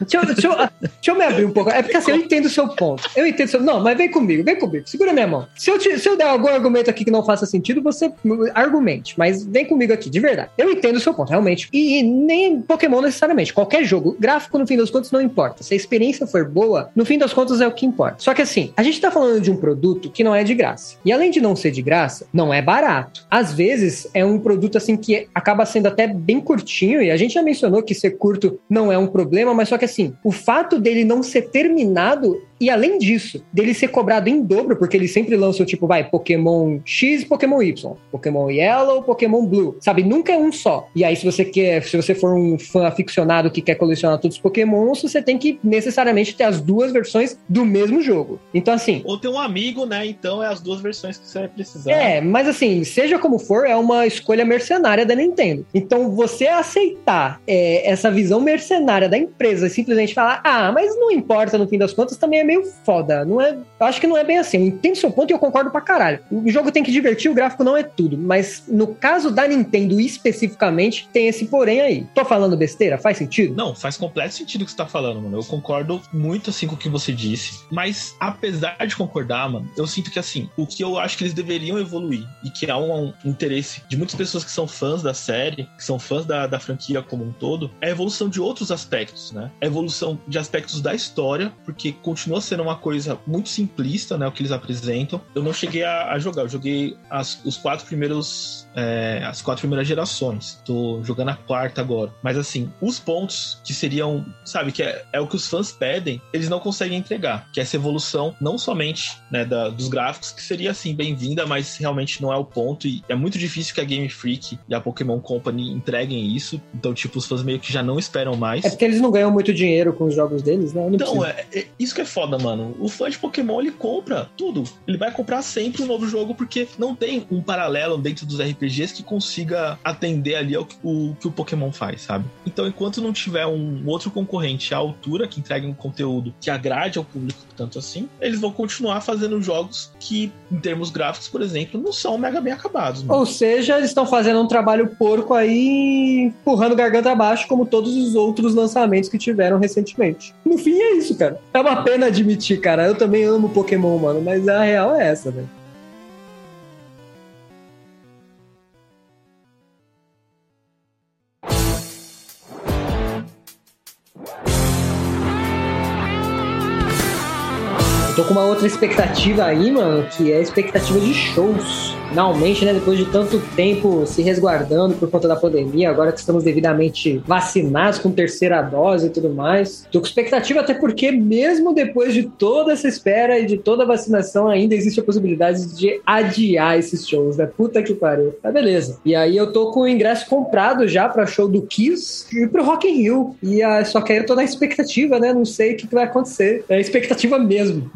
Deixa eu, deixa, eu, deixa eu me abrir um pouco. É porque assim, eu entendo o seu ponto. Eu entendo o seu. Não, mas vem comigo, vem comigo. Segura minha mão. Se eu, te- se eu der algum argumento aqui que não faça sentido, você argumente. Mas vem comigo aqui, de verdade. Eu entendo o seu ponto, realmente. E, e nem Pokémon necessariamente. Qualquer jogo. Gráfico, no fim das contas, não importa. Se a experiência for boa, no fim das contas é o que importa. Só que assim, a gente tá falando de um produto que não é de graça. E além de não ser de graça, não é barato. Às vezes é um produto assim que acaba sendo até bem curtinho. E a gente já mencionou que ser curto não é um problema, mas só que assim, o fato dele não ser terminado e além disso, dele ser cobrado em dobro, porque eles sempre lançam, tipo, vai, Pokémon X, Pokémon Y, Pokémon Yellow, Pokémon Blue, sabe? Nunca é um só. E aí, se você quer, se você for um fã aficionado que quer colecionar todos os Pokémons, você tem que necessariamente ter as duas versões do mesmo jogo. Então, assim, Ou ter um amigo, né? Então é as duas versões que você vai precisar. é, mas assim, seja como for, é uma escolha mercenária da Nintendo. Então, você aceitar é, essa visão mercenária da empresa e simplesmente falar, ah, mas não importa no fim das contas, também é meio foda. Não é, acho que não é bem assim. Eu entendo seu ponto e eu concordo pra caralho. O jogo tem que divertir, o gráfico não é tudo. Mas no caso da Nintendo especificamente, tem esse porém aí. Tô falando besteira? Faz sentido? Não, faz completo sentido o que você tá falando, mano. Eu concordo muito assim com o que você disse. Mas, apesar de concordar, mano, eu sinto que assim, o que eu acho que eles deveriam evoluir e que há um, um interesse de muitas pessoas que são fãs da série, que são fãs da, da franquia como um todo, é a evolução de outros aspectos, né? A evolução de aspectos da história, porque continua continua sendo uma coisa muito simplista, né? O que eles apresentam. Eu não cheguei a, a jogar, eu joguei as, os quatro primeiros. É, as quatro primeiras gerações. Tô jogando a quarta agora. Mas assim, os pontos que seriam, sabe, que é, é o que os fãs pedem, eles não conseguem entregar. Que é essa evolução, não somente né, da, dos gráficos, que seria assim, bem-vinda, mas realmente não é o ponto. E é muito difícil que a Game Freak e a Pokémon Company entreguem isso. Então, tipo, os fãs meio que já não esperam mais. É porque eles não ganham muito dinheiro com os jogos deles, né? Não Então, é, é- isso que é foda, mano. O fã de Pokémon, ele compra tudo. Ele vai comprar sempre um novo jogo, porque não tem um paralelo dentro dos RPGs que consiga atender ali ao o, que o Pokémon faz, sabe? Então, enquanto não tiver um outro concorrente à altura que entregue um conteúdo que agrade ao público tanto assim, eles vão continuar fazendo jogos que, em termos gráficos, por exemplo, não são mega bem acabados. mano. Ou seja, eles estão fazendo um trabalho porco aí, empurrando garganta abaixo, como todos os outros lançamentos que tiveram recentemente. No fim, é isso, cara. É uma pena admitir, cara. Eu também amo Pokémon, mano, mas a real é essa, velho. Uma outra expectativa aí, mano, que é a expectativa de shows. Finalmente, né, depois de tanto tempo se resguardando por conta da pandemia, agora que estamos devidamente vacinados com terceira dose e tudo mais. Tô com expectativa até porque mesmo depois de toda essa espera e de toda a vacinação, ainda existe a possibilidade de adiar esses shows, né? Puta que pariu. Mas beleza. E aí eu tô com o ingresso comprado já pra show do Kiss e pro Rock in Rio. E ah, só que aí eu tô na expectativa, né? Não sei o que, que vai acontecer. É expectativa mesmo.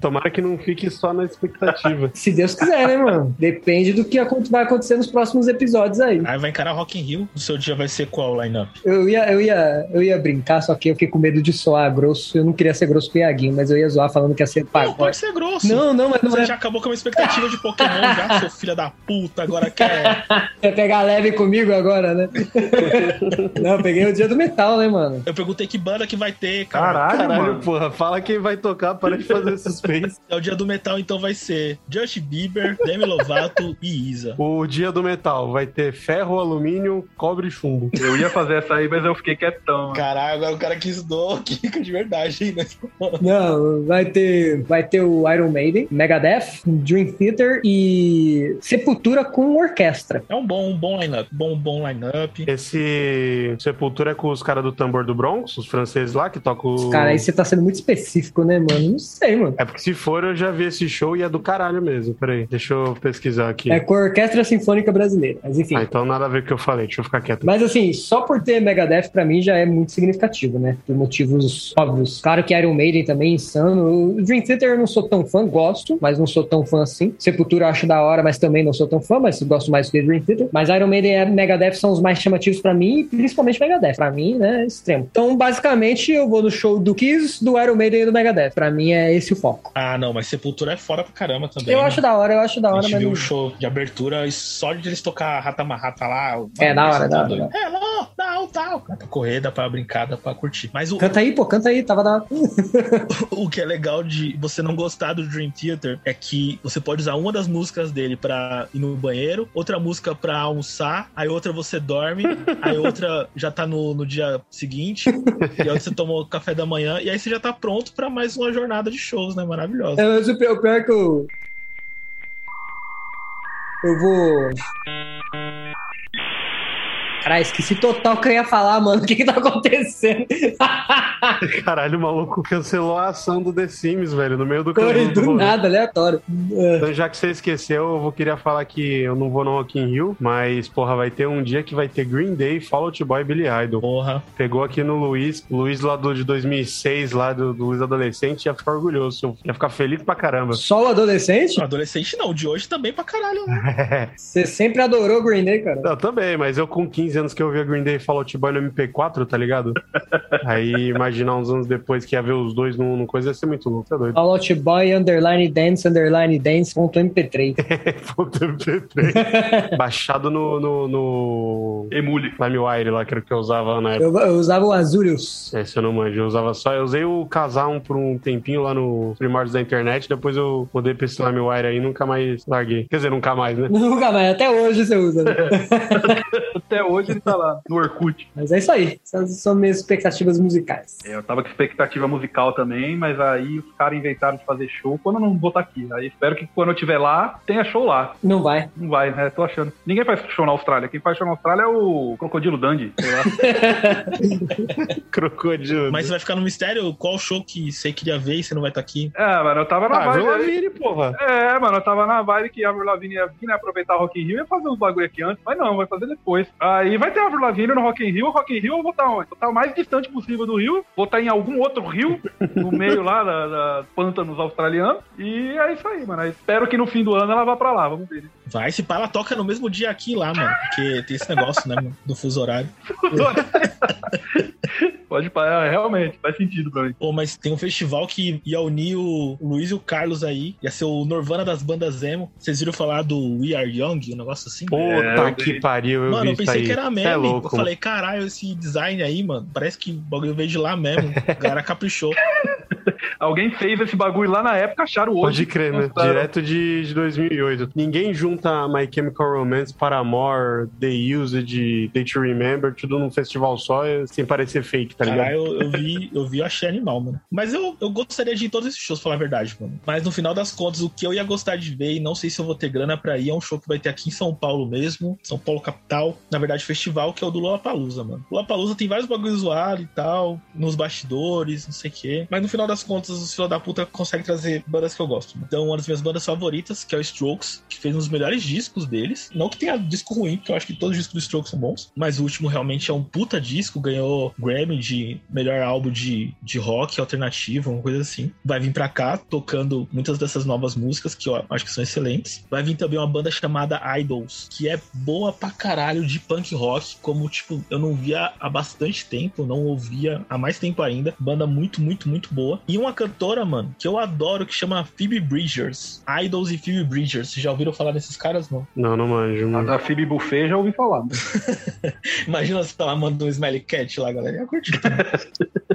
Tomara que não fique só na expectativa. Se Deus quiser, né, mano? Depende do que vai acontecer nos próximos episódios aí. Aí vai encarar Rock in Rio. O seu dia vai ser qual o line-up? Eu ia, eu, ia, eu ia brincar, só que eu fiquei com medo de soar grosso. Eu não queria ser grosso com o Iaguinho, mas eu ia zoar falando que ia ser Não, pagode. pode ser grosso. Não, não, mas não Você é. já acabou com a minha expectativa de Pokémon já, seu filho da puta, agora quer. Quer pegar leve comigo agora, né? não, eu peguei o dia do metal, né, mano? Eu perguntei que banda que vai ter, cara. Caralho, Caralho, mano. porra, fala quem vai tocar, para de fazer suspense. É o dia do metal, então vai ser Justin Bieber, Demi Lovato e Isa. O dia do metal vai ter ferro, alumínio, cobre e chumbo. Eu ia fazer essa aí, mas eu fiquei quietão. Caralho, agora o cara quis do Kika de verdade, hein, né? Não, vai ter, vai ter o Iron Maiden, Megadeth, Dream Theater e Sepultura com orquestra. É um bom, um bom line-up. Bom, bom line-up. Esse Sepultura é com os caras do tambor do Bronx, os franceses lá que tocam. o- Cara, aí você tá sendo muito específico, né, mano? Não sei, mano. É porque se for, eu já vi esse show e é do caralho mesmo. Peraí, deixa eu pesquisar aqui. É com a Orquestra Sinfônica Brasileira, mas enfim. Ah, então nada a ver com o que eu falei, deixa eu ficar quieto. Mas assim, só por ter Megadeth pra mim já é muito significativo, né? Por motivos óbvios. Claro que Iron Maiden também é insano. O Dream Theater eu não sou tão fã, gosto, mas não sou tão fã assim. Sepultura eu acho da hora, mas também não sou tão fã, mas gosto mais do que Dream Theater. Mas Iron Maiden e Megadeth são os mais chamativos pra mim, principalmente Megadeth. Pra mim, né, é extremo. Então, basicamente, eu vou no show do Kiss, do Iron Maiden e do Megadeth. Pra mim é esse o foco. Ah, não, mas Sepultura é fora pra caramba também. Eu né? acho da hora, eu acho da A hora, gente mas viu não... o show de abertura e só de eles tocar Rata Marrata lá. É, da hora, da hora, É, não, não, tal. Dá pra correr, dá pra brincar, dá pra curtir. Mas o, Canta aí, pô, canta aí, tava da o que é legal de você não gostar do Dream Theater é que você pode usar uma das músicas dele pra ir no banheiro, outra música pra almoçar, aí outra você dorme, aí outra já tá no, no dia seguinte, e aí você tomou café da manhã, e aí você já tá pronto pra mais uma jornada de shows, né? Maravilhosa. É, mas o o pior é que eu. Eu vou. Caralho, esqueci total o que eu ia falar, mano. O que que tá acontecendo? Caralho, o maluco cancelou a ação do The Sims, velho, no meio do caminho. do nada, aleatório. É. Então, já que você esqueceu, eu vou querer falar que eu não vou no Rock in Rio, mas, porra, vai ter um dia que vai ter Green Day, Fall Out Boy Billy Idol. Porra. Pegou aqui no Luiz, Luiz lá do, de 2006, lá do, do Luiz Adolescente, ia ficar orgulhoso, ia ficar feliz pra caramba. Só o adolescente? O adolescente não, o de hoje também pra caralho, né? Você sempre adorou Green Day, cara. Não, também, mas eu com 15 anos que eu via Green Day e Fall Out Boy no MP4, tá ligado? Aí imaginar uns anos depois que ia ver os dois num, num coisa ia ser muito louco, tá doido? Fall Out Boy, underline dance, underline dance, ponto MP3. Ponto MP3. Baixado no, no, no Emule. LimeWire lá, que era o que eu usava na época. Eu, eu usava o Azurius. Esse eu não manjo, eu usava só. Eu usei o um por um tempinho lá no primórdios da internet, depois eu mudei pra esse LimeWire aí e nunca mais larguei. Quer dizer, nunca mais, né? Nunca mais, até hoje você usa. Né? Até hoje ele tá lá, no Orkut. Mas é isso aí. Essas são minhas expectativas musicais. É, eu tava com expectativa musical também, mas aí os caras inventaram de fazer show quando eu não vou estar aqui. Aí espero que quando eu estiver lá, tenha show lá. Não vai. Não vai, né? Tô achando. Ninguém faz show na Austrália. Quem faz show na Austrália é o Crocodilo Dundee, sei lá. Crocodilo. Mas vai ficar no mistério qual show que você queria ver e você não vai estar aqui. É, mano, eu tava na Ah, vibe. Lavigne, porra. É, mano, eu tava na vibe que a Avril Lavigne ia vir, né, aproveitar o Rock in Rio e ia fazer uns bagulho aqui antes, mas não, vai fazer depois. Aí vai ter a Avril Lavigne no Rock in Rio, Rock in Rio eu vou estar onde? Vou estar o mais distante possível do Rio, vou estar em algum outro rio, no meio lá da, da pântanos australianos, e é isso aí, mano. Aí espero que no fim do ano ela vá pra lá, vamos ver. Vai, se pá, ela toca no mesmo dia aqui lá, mano. Porque tem esse negócio, né, mano? Do fuso horário. Pode parar, realmente, faz sentido pra mim. Pô, mas tem um festival que ia unir o Luiz e o Carlos aí. Ia ser o Norvana das bandas emo. Vocês viram falar do We Are Young, um negócio assim? Puta É, que pariu, eu Mano, vi eu pensei que era meme. É eu falei, caralho, esse design aí, mano, parece que o bagulho veio de lá mesmo. A galera caprichou. Alguém fez esse bagulho lá na época, acharam hoje. Pode crer, né? Direto de, de 2008. Ninguém junta My Chemical Romance, Paramore, The Used, Day to Remember, tudo num festival só, sem parecer fake, tá ligado? Caralho, eu, eu vi, eu vi, eu achei animal, mano. Mas eu, eu gostaria de ir em todos esses shows, pra falar a verdade, mano. Mas no final das contas, o que eu ia gostar de ver, e não sei se eu vou ter grana pra ir, é um show que vai ter aqui em São Paulo mesmo, São Paulo capital. Na verdade, festival, que é o do Lollapalooza, mano. Lollapalooza tem vários bagulhos zoados e tal, nos bastidores, não sei o quê. Mas no final das contas, os filhos da puta conseguem trazer bandas que eu gosto. Então, uma das minhas bandas favoritas, que é o Strokes, que fez um dos melhores discos deles. Não que tenha disco ruim, porque eu acho que todos os discos do Strokes são bons. Mas o último realmente é um puta disco, ganhou Grammy de melhor álbum de, de rock alternativo, uma coisa assim. Vai vir pra cá tocando muitas dessas novas músicas, que eu acho que são excelentes. Vai vir também uma banda chamada Idols, que é boa pra caralho de punk rock, como, tipo, eu não via há bastante tempo, não ouvia há mais tempo ainda. Banda muito, muito, muito boa. E uma cantora, mano, que eu adoro, que chama Phoebe Bridgers. Idols e Phoebe Bridgers. Vocês já ouviram falar desses caras, não? Não, não manjo. A Mano. da Phoebe Buffet já ouvi falar. Imagina se ela manda um Smelly Cat lá, galera. Ia curtir.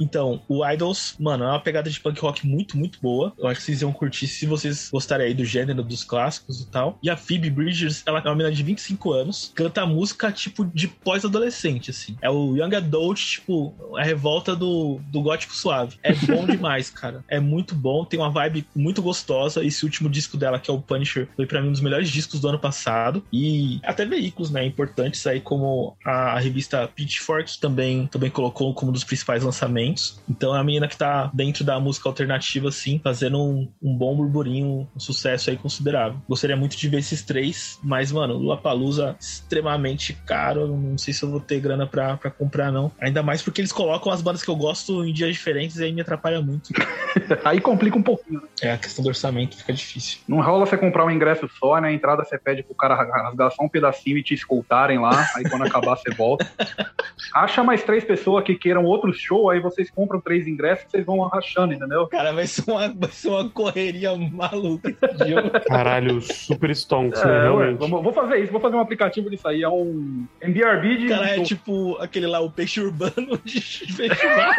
Então, o Idols, mano, é uma pegada de punk rock muito, muito boa. Eu acho que vocês iam curtir se vocês gostarem aí do gênero dos clássicos e tal. E a Phoebe Bridgers, ela é uma menina de 25 anos, canta música tipo de pós-adolescente, assim. É o Young Adult, tipo, a revolta do, do gótico suave. É bom demais, cara. É muito bom, tem uma vibe muito gostosa. Esse último disco dela, que é o Punisher, foi pra mim um dos melhores discos do ano passado. E até veículos, né, importantes aí, como a, revista Pitchfork também, também colocou como um dos principais lançamentos. Então é a menina que tá dentro da música alternativa, assim, fazendo um, um bom burburinho, um sucesso aí considerável. Gostaria muito de ver esses três, mas, mano, Lula Palusa extremamente caro. Não sei se eu vou ter grana pra, pra comprar, não. Ainda mais porque eles colocam as bandas que eu gosto em dias diferentes e aí me atrapalha muito. Aí complica um pouquinho. né? É, a questão do orçamento fica difícil. Não rola você comprar um ingresso só, né? A entrada você pede pro cara rasgar só um pedacinho e te escoltarem lá. Aí quando acabar você volta. Acha mais três pessoas que queiram outro show, aí vocês compram três ingressos e vocês vão rachando, entendeu? Cara, vai ser uma, vai ser uma correria maluca esse dia. Caralho, super stonks, É, né? ué, Realmente. vamos- vou fazer isso, vou fazer um aplicativo disso aí. É um MBRB de. Cara, é tipo aquele lá, o peixe urbano de festival.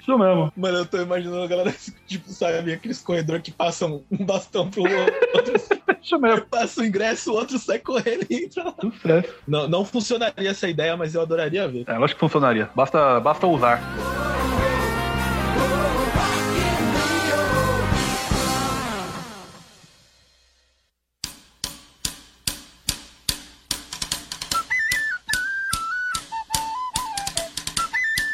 Isso mesmo. Mano, eu tô imaginando a galera, tipo, sabe, aqueles corredores que passam um bastão pro outro. Isso mesmo. Passa o ingresso, o outro sai correndo e entra lá. Não, não funcionaria essa ideia, mas eu adoraria ver. É, lógico que funcionaria. Basta, basta usar.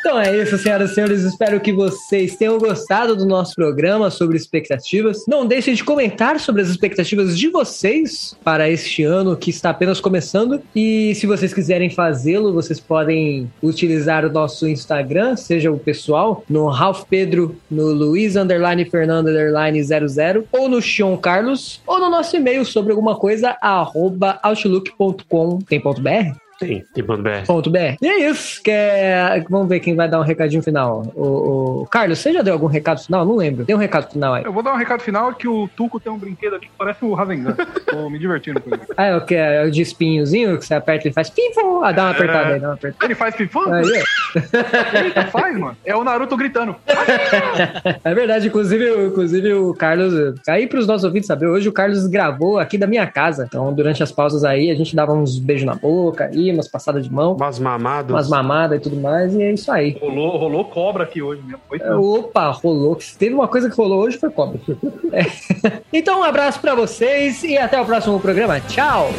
Então é isso, senhoras e senhores. Espero que vocês tenham gostado do nosso programa sobre expectativas. Não deixem de comentar sobre as expectativas de vocês para este ano que está apenas começando. E se vocês quiserem fazê-lo, vocês podem utilizar o nosso Instagram, seja o pessoal, no Ralph Pedro, no Luiz Underline Fernando Underline 00, ou no Xion Carlos, ou no nosso e-mail sobre alguma coisa, arroba outlook.com. Tem ponto .br? Tem, tem ponto BR. Ponto .br. E é isso. Que é... Vamos ver quem vai dar um recadinho final. O, o- Carlos, você já deu algum recado final? Não lembro. Tem um recado final aí. Eu vou dar um recado final que o Tuco tem um brinquedo aqui que parece o Rasengan. Tô me divertindo com ele. Ah, é o que? É o de espinhozinho que você aperta e ele faz pifo. Ah, dá uma apertada aí, dá uma apertada. Ele faz? Aí, ó. Eita, faz, mano. É o Naruto gritando. É verdade, inclusive, o- inclusive o Carlos, aí para os nossos ouvintes saber, hoje o Carlos gravou aqui da minha casa. Então, durante as pausas aí, a gente dava uns beijos na boca e umas passadas de mão, Umas mamadas. umas mamadas e tudo mais, e é isso aí. Rolou, rolou cobra aqui hoje mesmo. Foi É, Opa, rolou. Se teve uma coisa que rolou hoje, foi cobra. É. Então, um abraço pra vocês e até o próximo programa. Tchau!